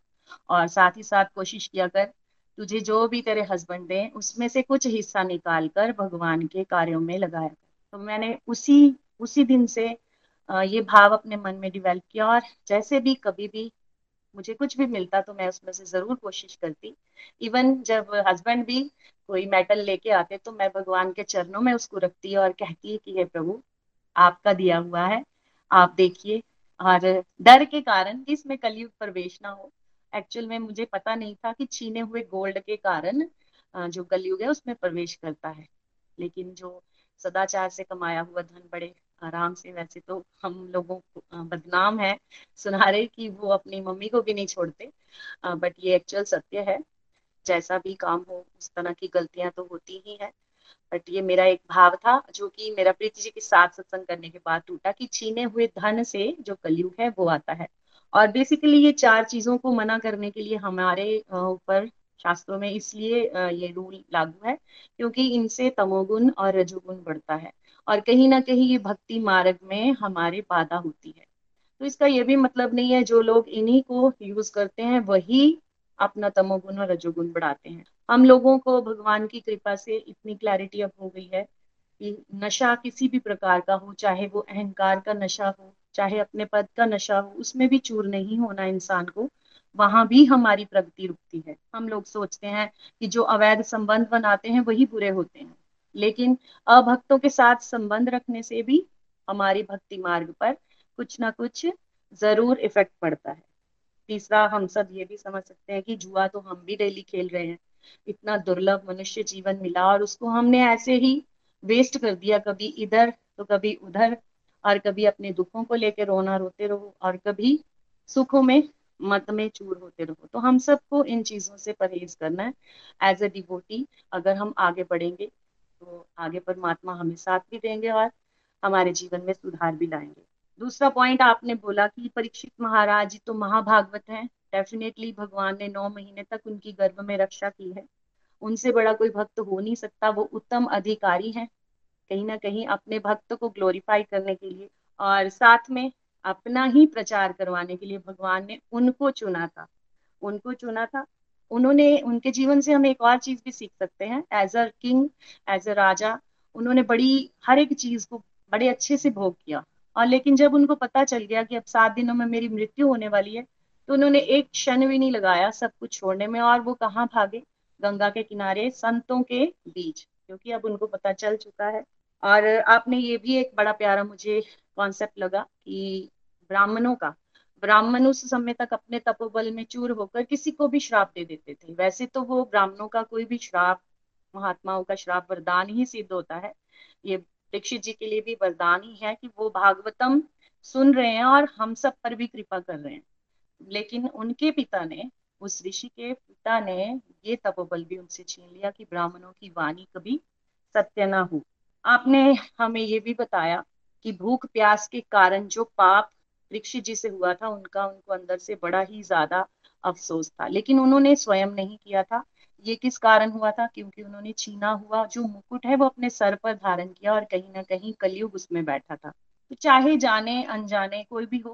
और साथ ही साथ कोशिश किया कर तुझे जो भी तेरे हस्बैंड दे, उसमें से कुछ हिस्सा निकाल कर भगवान के कार्यों में लगाया तो मैंने उसी उसी दिन से ये भाव अपने मन में डिवेल्प किया और जैसे भी कभी भी मुझे कुछ भी मिलता तो मैं उसमें से ज़रूर कोशिश करती। इवन जब हस्बैंड भी कोई मेटल लेके आते तो मैं भगवान के चरणों में उसको रखती और कहती कि, हे प्रभु, आपका दिया हुआ है, आप देखिए। और डर के कारण इसमें कलयुग प्रवेश ना हो एक्चुअल में मुझे पता नहीं था कि छीने हुए गोल्ड के कारण जो कलयुग है, उसमें प्रवेश करता है। लेकिन जो सदाचार से कमाया हुआ धन बड़े आराम से, वैसे तो हम लोगों को बदनाम है। सुनारे कि वो अपनी मम्मी को भी नहीं छोड़ते बट ये एक्चुअल सत्य है। जैसा भी काम हो, उस तरह की गलतियाँ तो होती ही है। बट ये मेरा एक भाव था, जो कि मेरा प्रीति जी के साथ सत्संग करने के बाद टूटा कि छीने हुए धन से जो कलयुग है, वो आता है। और बेसिकली ये चार चीज़ों को मना करने के लिए हमारे ऊपर शास्त्रों में इसलिए ये रूल लागू है क्योंकि इनसे तमोगुण और रजोगुण बढ़ता है और कहीं ना कहीं ये भक्ति मार्ग में हमारे बाधा होती है। तो इसका ये भी मतलब नहीं है, जो लोग इन्हीं को यूज़ करते हैं, वही अपना तमोगुण और रजोगुण बढ़ाते हैं। हम लोगों को भगवान की कृपा से इतनी क्लैरिटी अब हो गई है कि नशा किसी भी प्रकार का हो, चाहे वो अहंकार का नशा हो चाहे अपने पद का नशा हो, उसमें भी चूर नहीं होना इंसान को। वहाँ भी हमारी प्रगति रुकती है। हम लोग सोचते हैं कि जो अवैध संबंध बनाते हैं, वही बुरे होते हैं। लेकिन अभक्तों के साथ संबंध रखने से भी हमारी भक्ति मार्ग पर कुछ ना कुछ ज़रूर इफ़ेक्ट पड़ता है। तीसरा, हम सब ये भी समझ सकते हैं कि जुआ तो हम भी डेली खेल रहे हैं। इतना दुर्लभ मनुष्य जीवन मिला और उसको हमने ऐसे ही वेस्ट कर दिया, कभी इधर तो कभी उधर। और कभी अपने दुखों को लेकर रोना रोते रहो और कभी सुखों में, मत में चूर होते रहो। तो हम सबको इन चीज़ों से परहेज करना है। एज ए डिवोटी अगर हम आगे बढ़ेंगे तो आगे परमात्मा हमें साथ भी देंगे और हमारे जीवन में सुधार भी लाएँगे। दूसरा पॉइंट आपने बोला कि परीक्षित महाराज तो महाभागवत हैं। डेफिनेटली भगवान ने नौ महीने तक उनकी गर्भ में रक्षा की है। उनसे बड़ा कोई भक्त हो नहीं सकता। वो उत्तम अधिकारी हैं। कहीं ना कहीं अपने भक्त को ग्लोरीफाई करने के लिए और साथ में अपना ही प्रचार करवाने के लिए भगवान ने उनको चुना था। उनको चुना था। उन्होंने, उनके जीवन से हम एक और चीज़ भी सीख सकते हैं। As a king as a raja, उन्होंने बड़ी, हर एक चीज़ को बड़े अच्छे से भोग किया। और लेकिन जब उनको पता चल गया कि अब सात दिनों में मेरी मृत्यु होने वाली है तो उन्होंने एक क्षण भी नहीं लगाया सब कुछ छोड़ने में और वो कहाँ भागे? गंगा के किनारे, संतों के बीच, क्योंकि अब उनको पता चल चुका है। और आपने ये भी एक बड़ा प्यारा मुझे कॉन्सेप्ट लगा कि ब्राह्मणों का, ब्राह्मण उस समय तक अपने तपोबल में चूर होकर किसी को भी श्राप दे देते थे। वैसे तो वो ब्राह्मणों का कोई भी श्राप, महात्माओं का श्राप वरदान ही सिद्ध होता है। ये दीक्षित जी के लिए भी वरदान ही है कि वो भागवतम सुन रहे हैं और हम सब पर भी कृपा कर रहे हैं। लेकिन उनके पिता ने, उस ऋषि के पिता ने ये तपोबल भी उनसे छीन लिया कि ब्राह्मणों की वाणी कभी सत्य ना हो। आपने हमें ये भी बताया कि भूख प्यास के कारण जो पाप दीक्षित जी से हुआ था, उनका उनको अंदर से बड़ा ही ज़्यादा अफसोस था। लेकिन उन्होंने स्वयं नहीं किया था। ये किस कारण हुआ था? क्योंकि उन्होंने छीना हुआ जो मुकुट है, वो अपने सर पर धारण किया और कहीं ना कहीं कलयुग उसमें बैठा था। तो चाहे जाने अनजाने कोई भी हो,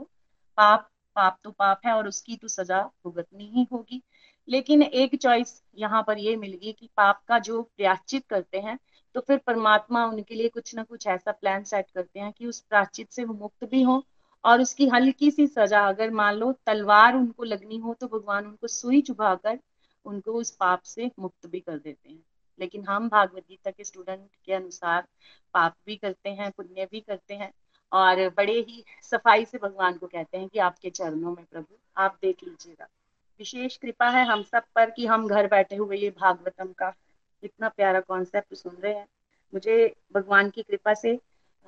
पाप पाप तो पाप है और उसकी तो सजा भुगतनी ही होगी। लेकिन एक चॉइस यहाँ पर ये मिल गई कि पाप का जो प्रायश्चित करते हैं तो फिर परमात्मा उनके लिए कुछ ना कुछ ऐसा प्लान सेट करते हैं कि उस प्राचित से वो मुक्त भी हो और उसकी हल्की सी सजा अगर मान लो तलवार उनको लगनी हो तो भगवान उनको सुई चुभाकर उनको उस पाप से मुक्त भी कर देते हैं। लेकिन हम भागवत गीता के स्टूडेंट के अनुसार पाप भी करते हैं, पुण्य भी करते हैं और बड़े ही सफ़ाई से भगवान को कहते हैं कि आपके चरणों में प्रभु, आप देख लीजिएगा। विशेष कृपा है हम सब पर कि हम घर बैठे हुए ये भागवतम का इतना प्यारा कॉन्सेप्ट सुन रहे हैं। मुझे भगवान की कृपा से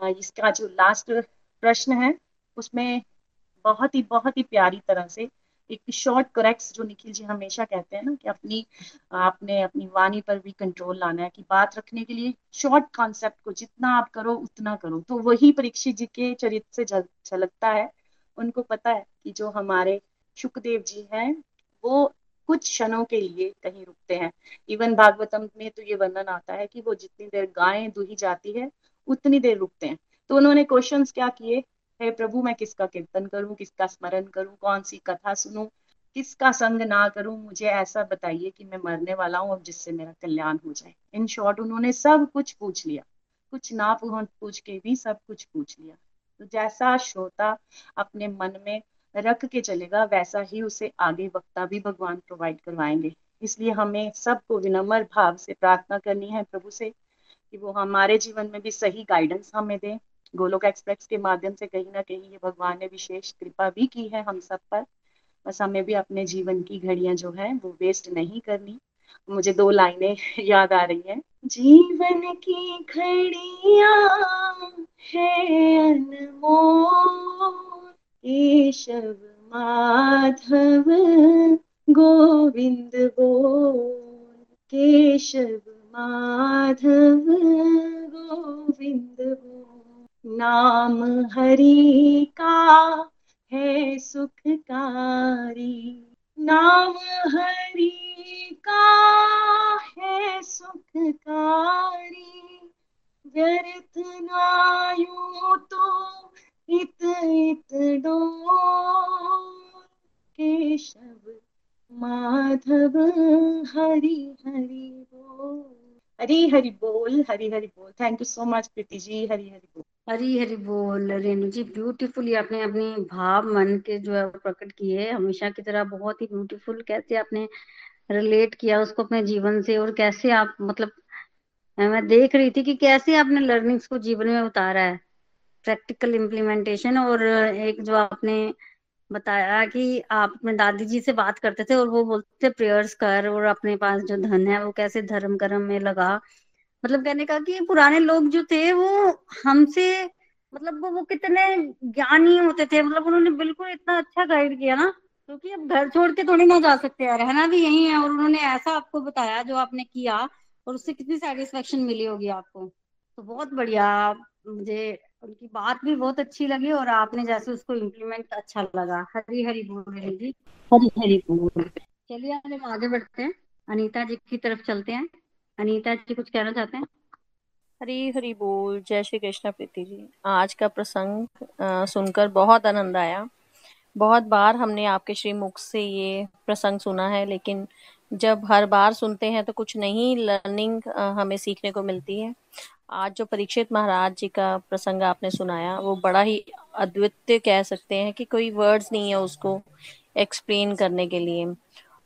इसका जो लास्ट प्रश्न है, उसमें बहुत ही बहुत ही प्यारी तरह से एक शॉर्ट करेक्ट्स जो निखिल जी हमेशा कहते हैं ना कि अपनी, आपने अपनी वाणी पर भी कंट्रोल लाना है कि बात रखने के लिए शॉर्ट कॉन्सेप्ट को जितना आप करो, उतना करो। तो वही परीक्षित जी के चरित्र से झलकता है। उनको पता है कि जो हमारे सुखदेव जी हैं, वो कुछ क्षणों के लिए कहीं रुकते हैं। इवन भागवतम में तो ये वर्णन आता है कि वो जितनी देर गायें दुही जाती है, उतनी देर रुकते हैं। तो उन्होंने क्वेश्चंस क्या किए? हे प्रभु, मैं किसका कीर्तन करूँ? किसका स्मरण करूँ? कौन सी कथा सुनूं? किसका संग ना करूँ? मुझे ऐसा बताइए कि मैं मरने वाला हूँ, अब जिससे मेरा कल्याण हो जाए। इन शॉर्ट उन्होंने सब कुछ पूछ लिया। कुछ ना पूछ के भी सब कुछ पूछ लिया। तो जैसा श्रोता अपने मन में रख के चलेगा, वैसा ही उसे आगे वक्ता भी भगवान प्रोवाइड करवाएँगे। इसलिए हमें सबको विनम्र भाव से प्रार्थना करनी है प्रभु से कि वो हमारे जीवन में भी सही गाइडेंस हमें दें। गोलोक एक्सप्रेस के माध्यम से कहीं ना कहीं ये भगवान ने विशेष कृपा भी की है हम सब पर। बस हमें भी अपने जीवन की घड़ियाँ जो है, वो वेस्ट नहीं करनी। मुझे दो लाइनें याद आ रही हैं। जीवन की घड़िया है अनमोल। केशव माधव गोविंद बोल केशव माधव गोविंद बोल। नाम हरि का है सुखकारी, नाम हरि का है सुखकारी। व्यर्थ नायु तो इत इत डो केशव माधव हरि हरि बोल हरी हरि बोल, हरी हरि बोल। Thank you so much, Preeti ji. Hari Hari बोल। हरी हरी बोल रेणु जी ब्यूटीफुली आपने अपने भाव मन के जो है प्रकट किए हमेशा की तरह बहुत ही ब्यूटीफुल कैसे आपने। रिलेट किया उसको अपने जीवन से और कैसे आप मतलब मैं देख रही थी कि कैसे आपने लर्निंग्स को जीवन में उतारा है। प्रैक्टिकल इम्प्लीमेंटेशन और एक जो आपने बताया कि आप अपने दादी जी से बात करते थे और वो बोलते थे प्रेयर्स कर और अपने पास जो धन है वो कैसे धर्म कर्म में लगा। मतलब कहने का कि पुराने लोग जो थे वो हमसे मतलब वो वो कितने ज्ञानी होते थे। मतलब उन्होंने बिल्कुल इतना अच्छा गाइड किया ना, क्योंकि अब घर छोड़ के थोड़ी ना जा सकते हैं रहना भी यही है और उन्होंने ऐसा आपको बताया जो आपने किया और उससे कितनी सेटिस्फेक्शन मिली होगी आपको। तो बहुत बढ़िया मुझे उनकी बात भी बहुत अच्छी लगी और आपने जैसे उसको इम्प्लीमेंट अच्छा लगा। हरी हरी बोल रही जी हरी हरी बोल चलिए हम आगे बढ़ते हैं। अनीता जी की तरफ़ चलते हैं। अनीता जी कुछ कहना चाहते हैं? हरी हरी बोल। जय श्री कृष्ण प्रीति जी। आज का प्रसंग सुनकर बहुत आनंद आया। बहुत बार हमने आपके श्रीमुख से ये प्रसंग सुना है लेकिन जब हर बार सुनते हैं तो कुछ नई लर्निंग हमें सीखने को मिलती है। आज जो परीक्षित महाराज जी का प्रसंग आपने सुनाया, वो बड़ा ही अद्वितीय कह सकते हैं कि कोई वर्ड्स नहीं है उसको एक्सप्लेन करने के लिए।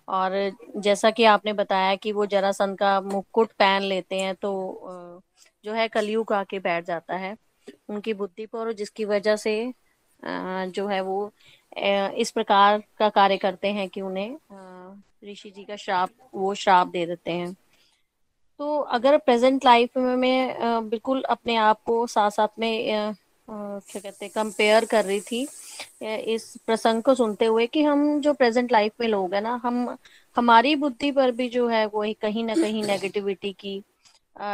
और जैसा कि आपने बताया कि वो जरासंध का मुकुट पहन लेते हैं तो जो है कलयुग आके बैठ जाता है। उनकी बुद्धि पर जिसकी वजह से जो है वो इस प्रकार का कार्य करते हैं कि उन्हें ऋषि जी का श्राप, वो श्राप दे देते हैं। तो अगर प्रेजेंट लाइफ में मैं बिल्कुल अपने आप को साथ साथ में क्या कहते हैं, कंपेयर कर रही थी इस प्रसंग को सुनते हुए कि हम जो प्रेजेंट लाइफ में लोग हैं ना, हम, हमारी बुद्धि पर भी जो है वो कहीं ना कहीं नेगेटिविटी की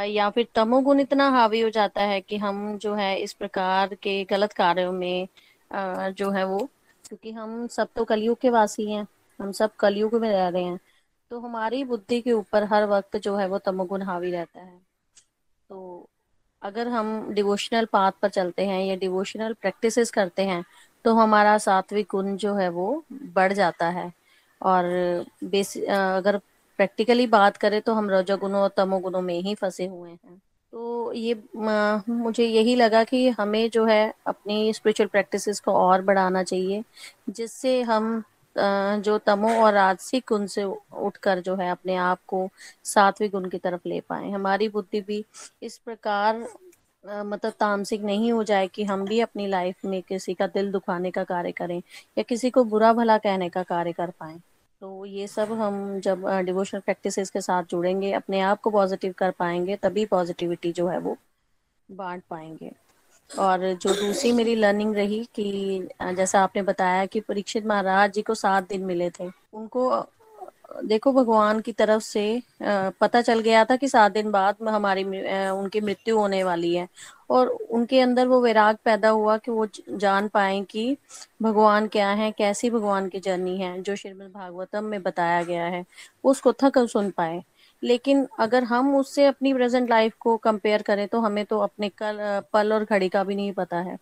या फिर तमोगुण इतना हावी हो जाता है कि हम जो है इस प्रकार के गलत कार्यों में जो है वो, क्योंकि हम सब तो कलयुग के वासी हैं, हम सब कलयुग में रह रहे हैं। तो हमारी बुद्धि के ऊपर हर वक्त जो है वो तमोगुण हावी रहता है। तो अगर हम डिवोशनल पाथ पर चलते हैं या डिवोशनल प्रैक्टिसेस करते हैं तो हमारा सात्विक गुण जो है वो बढ़ जाता है। और बेस अगर प्रैक्टिकली बात करें तो हम रजोगुणों और तमोगुणों में ही फंसे हुए हैं। तो ये मुझे यही लगा कि हमें जो है अपनी स्पिरिचुअल प्रैक्टिसेस को और बढ़ाना चाहिए, जिससे हम जो तमो और राजसिक गुण से उठकर जो है अपने आप को सात्विक गुण की तरफ़ ले पाए। हमारी बुद्धि भी इस प्रकार मतलब तामसिक नहीं हो जाए कि हम भी अपनी लाइफ में किसी का दिल दुखाने का कार्य करें या किसी को बुरा भला कहने का कार्य कर पाए। तो ये सब हम जब डिवोशनल प्रैक्टिसेस के साथ जुड़ेंगे, अपने आप को पॉजिटिव कर पाएँगे, तभी पॉजिटिविटी जो है वो बांट पाएँगे। और जो दूसरी मेरी लर्निंग रही कि जैसा आपने बताया कि परीक्षित महाराज जी को सात दिन मिले थे। उनको, देखो भगवान की तरफ़ से पता चल गया था कि सात दिन बाद हमारी उनकी मृत्यु होने वाली है। और उनके अंदर वो वैराग पैदा हुआ कि वो जान पाए कि भगवान क्या है, कैसी भगवान की जर्नी है, जो श्रीमद भागवतम में बताया गया है। वो उसको थक सुन पाए। लेकिन अगर हम उससे अपनी प्रेजेंट लाइफ को कंपेयर करें तो हमें तो अपने कल पल और घड़ी का भी नहीं पता है।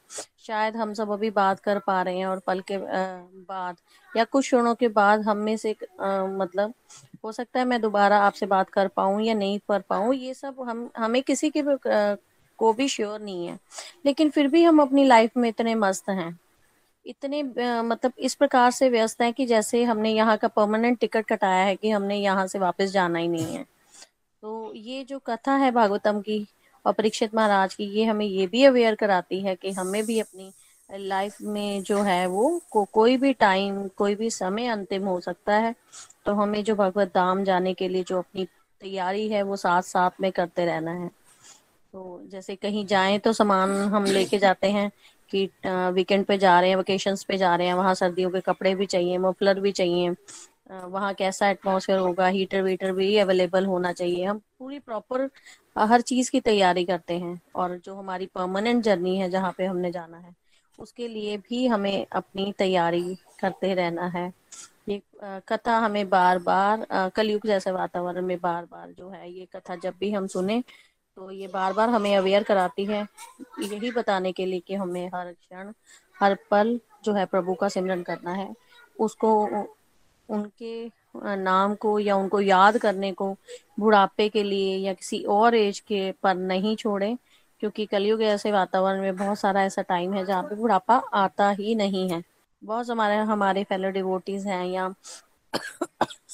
शायद हम सब अभी बात कर पा रहे हैं और पल के बाद या कुछ क्षणों के बाद हम में से आ, मतलब हो सकता है मैं दोबारा आपसे बात कर पाऊँ या नहीं कर पाऊँ ये सब हम हमें किसी के भी को भी श्योर नहीं है। लेकिन फिर भी हम अपनी लाइफ में इतने मस्त हैं। इतने मतलब इस प्रकार से व्यस्त है कि जैसे हमने यहाँ का परमानेंट टिकट कटाया है कि हमने यहाँ से वापस जाना ही नहीं है। तो ये जो कथा है भागवतम की और परीक्षित महाराज की ये हमें ये भी अवेयर कराती है कि हमें भी अपनी लाइफ में जो है वो को, कोई भी टाइम कोई भी समय अंतिम हो सकता है। तो हमें जो भगवत धाम जाने के लिए जो अपनी तैयारी है वो साथ साथ में करते रहना है। तो जैसे कहीं जाएँ तो सामान हम लेके जाते हैं कि वीकेंड पे जा रहे हैं वेकेशंस पे जा रहे हैं, वहाँ सर्दियों के कपड़े भी चाहिए मफलर भी चाहिए वहाँ कैसा एटमोसफेयर होगा हीटर वीटर भी अवेलेबल होना चाहिए। हम पूरी प्रॉपर हर चीज़ की तैयारी करते हैं और जो हमारी परमानेंट जर्नी है जहाँ पे हमने जाना है, उसके लिए भी हमें अपनी तैयारी करते रहना है। ये कथा हमें बार बार कलयुग जैसे वातावरण में बार बार जो है, ये कथा जब भी हम सुने तो ये बार बार हमें अवेयर कराती है यही बताने के लिए कि हमें हर क्षण, हर पल जो है प्रभु का सिमरन करना है। उसको उनके नाम को या उनको याद करने को बुढ़ापे के लिए या किसी और एज के पर नहीं छोड़े, क्योंकि कलयुग ऐसे वातावरण में बहुत सारा ऐसा टाइम है जहाँ पे बुढ़ापा आता ही नहीं है। बहुत हमारे हमारे फेलो डिवोटीज हैं या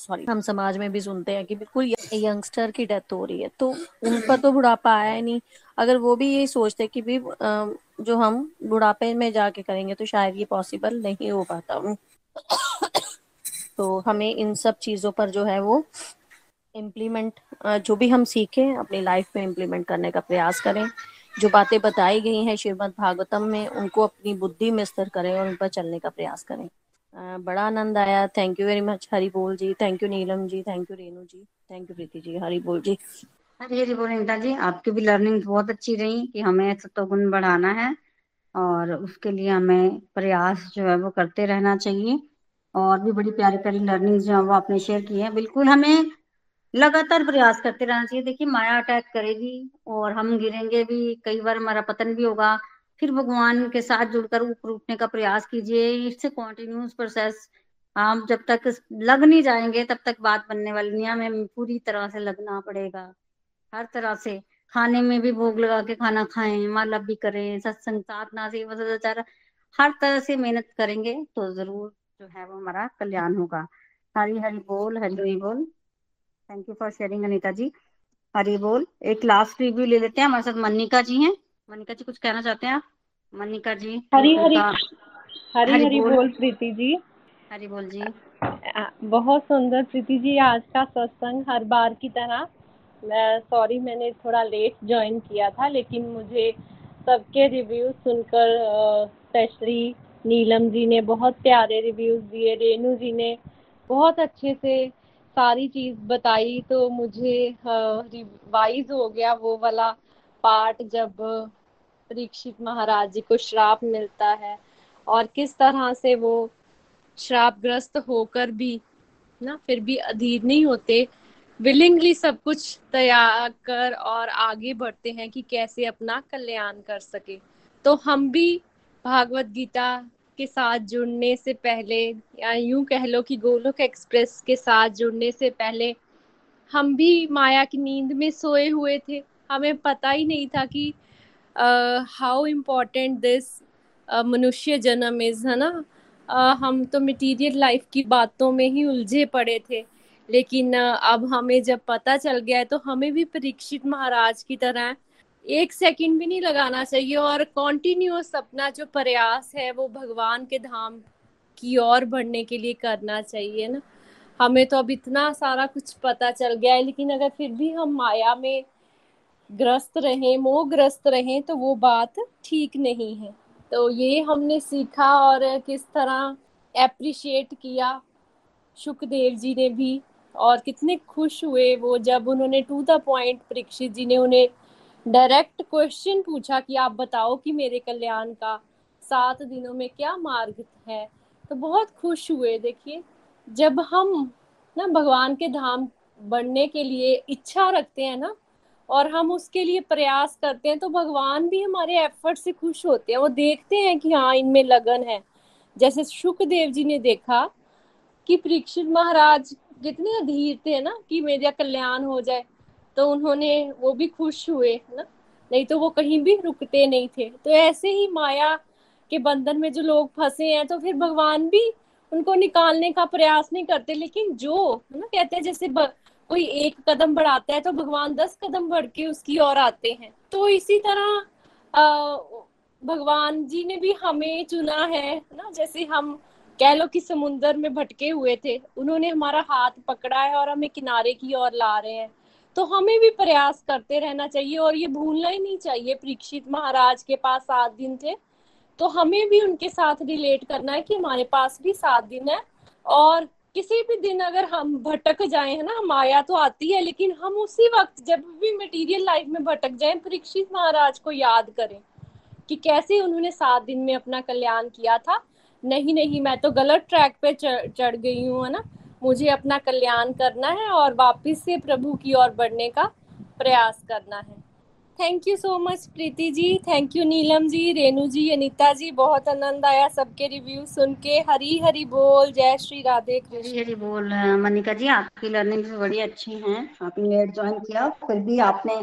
सॉरी हम समाज में भी सुनते हैं कि बिल्कुल यंगस्टर की डेथ हो रही है तो उन पर तो बुढ़ापा आया ही नहीं। अगर वो भी यही सोचते कि भी जो हम बुढ़ापे में जाके करेंगे तो शायद ये पॉसिबल नहीं हो पाता। तो हमें इन सब चीज़ों पर जो है वो इम्प्लीमेंट जो भी हम सीखें, अपनी लाइफ में इम्प्लीमेंट करने का प्रयास करें। जो बातें बताई गई हैं श्रीमद भागवतम में, उनको अपनी बुद्धि में स्थिर करें और उन पर चलने का प्रयास करें। बड़ा आनंद आया। Thank you very much Hari बोल जी। Thank you Neelam ji. Thank you Renu ji. Thank you Preeti ji. Hari बोल जी। हरी हरी बोल, नीता जी। आपकी भी लर्निंग बहुत अच्छी रही कि हमें सत्वगुण बढ़ाना है और उसके लिए हमें प्रयास जो है वो करते रहना चाहिए और भी बड़ी प्यारी प्यारी लर्निंग जो है वो आपने शेयर की है। बिल्कुल हमें लगातार प्रयास करते रहना चाहिए। देखिए, माया अटैक करेगी और हम गिरेंगे भी। कई बार हमारा पतन भी होगा। फिर भगवान के साथ जुड़कर ऊपर उठने का प्रयास कीजिए, इससे कॉन्टिन्यूस प्रोसेस आप जब तक लग नहीं जाएँगे, तब तक बात बनने वाली नहीं हमें पूरी तरह से लगना पड़ेगा। हर तरह से खाने में भी भोग लगा के खाना खाएँ माला भी करें, सत्संग, साधना, सेवा, सदाचार, हर तरह से मेहनत करेंगे तो ज़रूर जो है वो हमारा कल्याण होगा। हरी हरी बोल हरी बोल। Thank you for sharing Anita ji. Hari बोल, एक लास्ट रिव्यू ले लेते हैं। हमारे साथ मनिका जी हैं। मनिका जी कुछ कहना चाहते हैं आप? मनिका जी हरी हरी हरी हरी। बोल। प्रीति जी। हरी बोल जी। बहुत सुंदर प्रीति जी आज का सत्संग हर बार की तरह। मैं सॉरी मैंने थोड़ा लेट ज्वाइन किया था लेकिन मुझे सबके रिव्यूज़ सुनकर स्पेशली नीलम जी ने बहुत प्यारे रिव्यूज़ दिए रेनू जी ने बहुत अच्छे से सारी चीज़ बताई तो मुझे रिवाइज हो गया वो वाला पार्ट जब परीक्षित महाराज जी को श्राप मिलता है। और किस तरह से वो श्रापग्रस्त होकर भी ना, फिर भी अधीर नहीं होते विलिंगली सब कुछ त्याग कर और आगे बढ़ते हैं कि कैसे अपना कल्याण कर सके। तो हम भी भागवत गीता के साथ जुड़ने से पहले, या यूँ कह लो कि गोलोक एक्सप्रेस के साथ जुड़ने से पहले, हम भी माया की नींद में सोए हुए थे। हमें पता ही नहीं था कि हाउ इम्पोर्टेंट दिस मनुष्य जन्म इज़ है ना? uh, हम तो मटेरियल लाइफ की बातों में ही उलझे पड़े थे लेकिन uh, अब हमें जब पता चल गया है तो हमें भी परीक्षित महाराज की तरह एक सेकंड भी नहीं लगाना चाहिए और कॉन्टिन्यूस अपना जो प्रयास है वो भगवान के धाम की ओर बढ़ने के लिए करना चाहिए ना। हमें तो अब इतना सारा कुछ पता चल गया है लेकिन अगर फिर भी हम माया में ग्रस्त रहें, मोहग्रस्त रहें तो वो बात ठीक नहीं है। तो ये हमने सीखा और किस तरह एप्रिशिएट किया। सुखदेव जी ने भी और कितने खुश हुए वो जब उन्होंने to the point Parikshit ji ने उन्हें डायरेक्ट क्वेश्चन पूछा कि आप बताओ कि मेरे कल्याण का सात दिनों में क्या मार्ग है? तो बहुत खुश हुए, देखिए। जब हम ना भगवान के धाम बढ़ने के लिए इच्छा रखते हैं ना और हम उसके लिए प्रयास करते हैं तो भगवान भी हमारे एफर्ट से खुश होते हैं। वो देखते हैं कि हाँ इनमें लगन है। जैसे सुखदेव जी ने देखा कि परीक्षित महाराज कितने अधीर थे ना, कि मेरा कल्याण हो जाए। तो उन्होंने वो भी खुश हुए, है ना? नहीं तो वो कहीं भी रुकते नहीं थे। तो ऐसे ही माया के बंधन में जो लोग फंसे हैं तो फिर भगवान भी उनको निकालने का प्रयास नहीं करते। लेकिन जो, है ना, कहते हैं जैसे कोई एक कदम बढ़ाता है तो भगवान दस कदम बढ़ के उसकी ओर आते हैं। तो इसी तरह भगवान जी ने भी हमें चुना है, ना? जैसे हम कह लो कि समुन्दर में भटके हुए थे, उन्होंने हमारा हाथ पकड़ा है और हमें किनारे की ओर ला रहे हैं। तो हमें भी प्रयास करते रहना चाहिए और ये भूलना ही नहीं चाहिए, परीक्षित महाराज के पास सात दिन थे तो हमें भी उनके साथ रिलेट करना है कि हमारे पास भी सात दिन है और किसी भी दिन अगर हम भटक जाए, है ना, माया तो आती है, लेकिन हम उसी वक्त जब भी मटेरियल लाइफ में भटक जाए, परीक्षित महाराज को याद करें कि कैसे उन्होंने सात दिन में अपना कल्याण किया था। नहीं नहीं, मैं तो गलत ट्रैक पे चढ़ गई हूँ, है ना। मुझे अपना कल्याण करना है और वापस से प्रभु की ओर बढ़ने का प्रयास करना है। Thank you so much Preeti ji thank you Neelam ji Renu ji Anita ji बहुत आनंद आया सबके रिव्यू सुन के। हरी हरी बोल। जय श्री राधे हरी हरी बोल मनिका जी आपकी लर्निंग भी बड़ी अच्छी है। आपने लेट ज्वाइन किया फिर भी आपने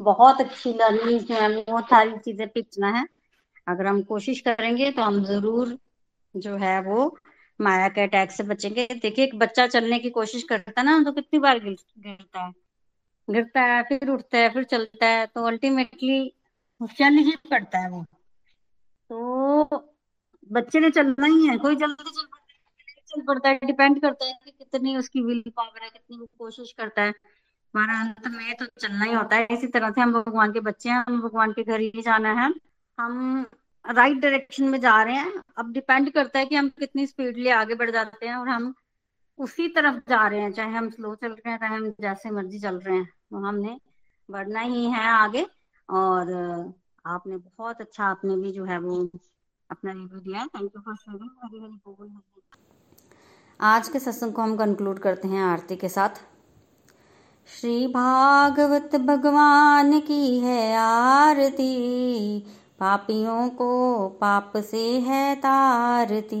बहुत अच्छी लर्निंग जो है बहुत सारी चीज़ें पिचना है। अगर हम कोशिश करेंगे तो हम ज़रूर जो है वो माया के अटैक से बचेंगे। देखिए एक बच्चा चलने की कोशिश करता है ना तो कितनी बार गिरता है। गिरता है, फिर उठता है, फिर चलता है तो अल्टीमेटली चल ही पड़ता है वो। तो बच्चे ने चलना ही है, कोई जल्दी चल चल पड़ता है डिपेंड करता है कि कितनी उसकी विल पावर है, कितनी वो कोशिश करता है। हमारा अंत में तो चलना ही होता है, इसी तरह से हम भगवान के बच्चे हैं, हम भगवान के घर ही जाना है। हम राइट डायरेक्शन में जा रहे हैं, अब डिपेंड करता है कि हम कितनी स्पीडली आगे बढ़ जाते हैं और हम उसी तरफ़ जा रहे हैं, चाहे हम स्लो चल रहे हैं, चाहे हम जैसे मर्ज़ी चल रहे हैं। तो हमने बढ़ना ही है आगे और आपने बहुत अच्छा आपने भी जो है वो अपना रिव्यू दिया। थैंक यू फॉर शेयरिंग आज के सत्संग को हम कंक्लूड करते हैं आरती के साथ। श्री भागवत भगवान की है आरती, पापियों को पाप से है तारती।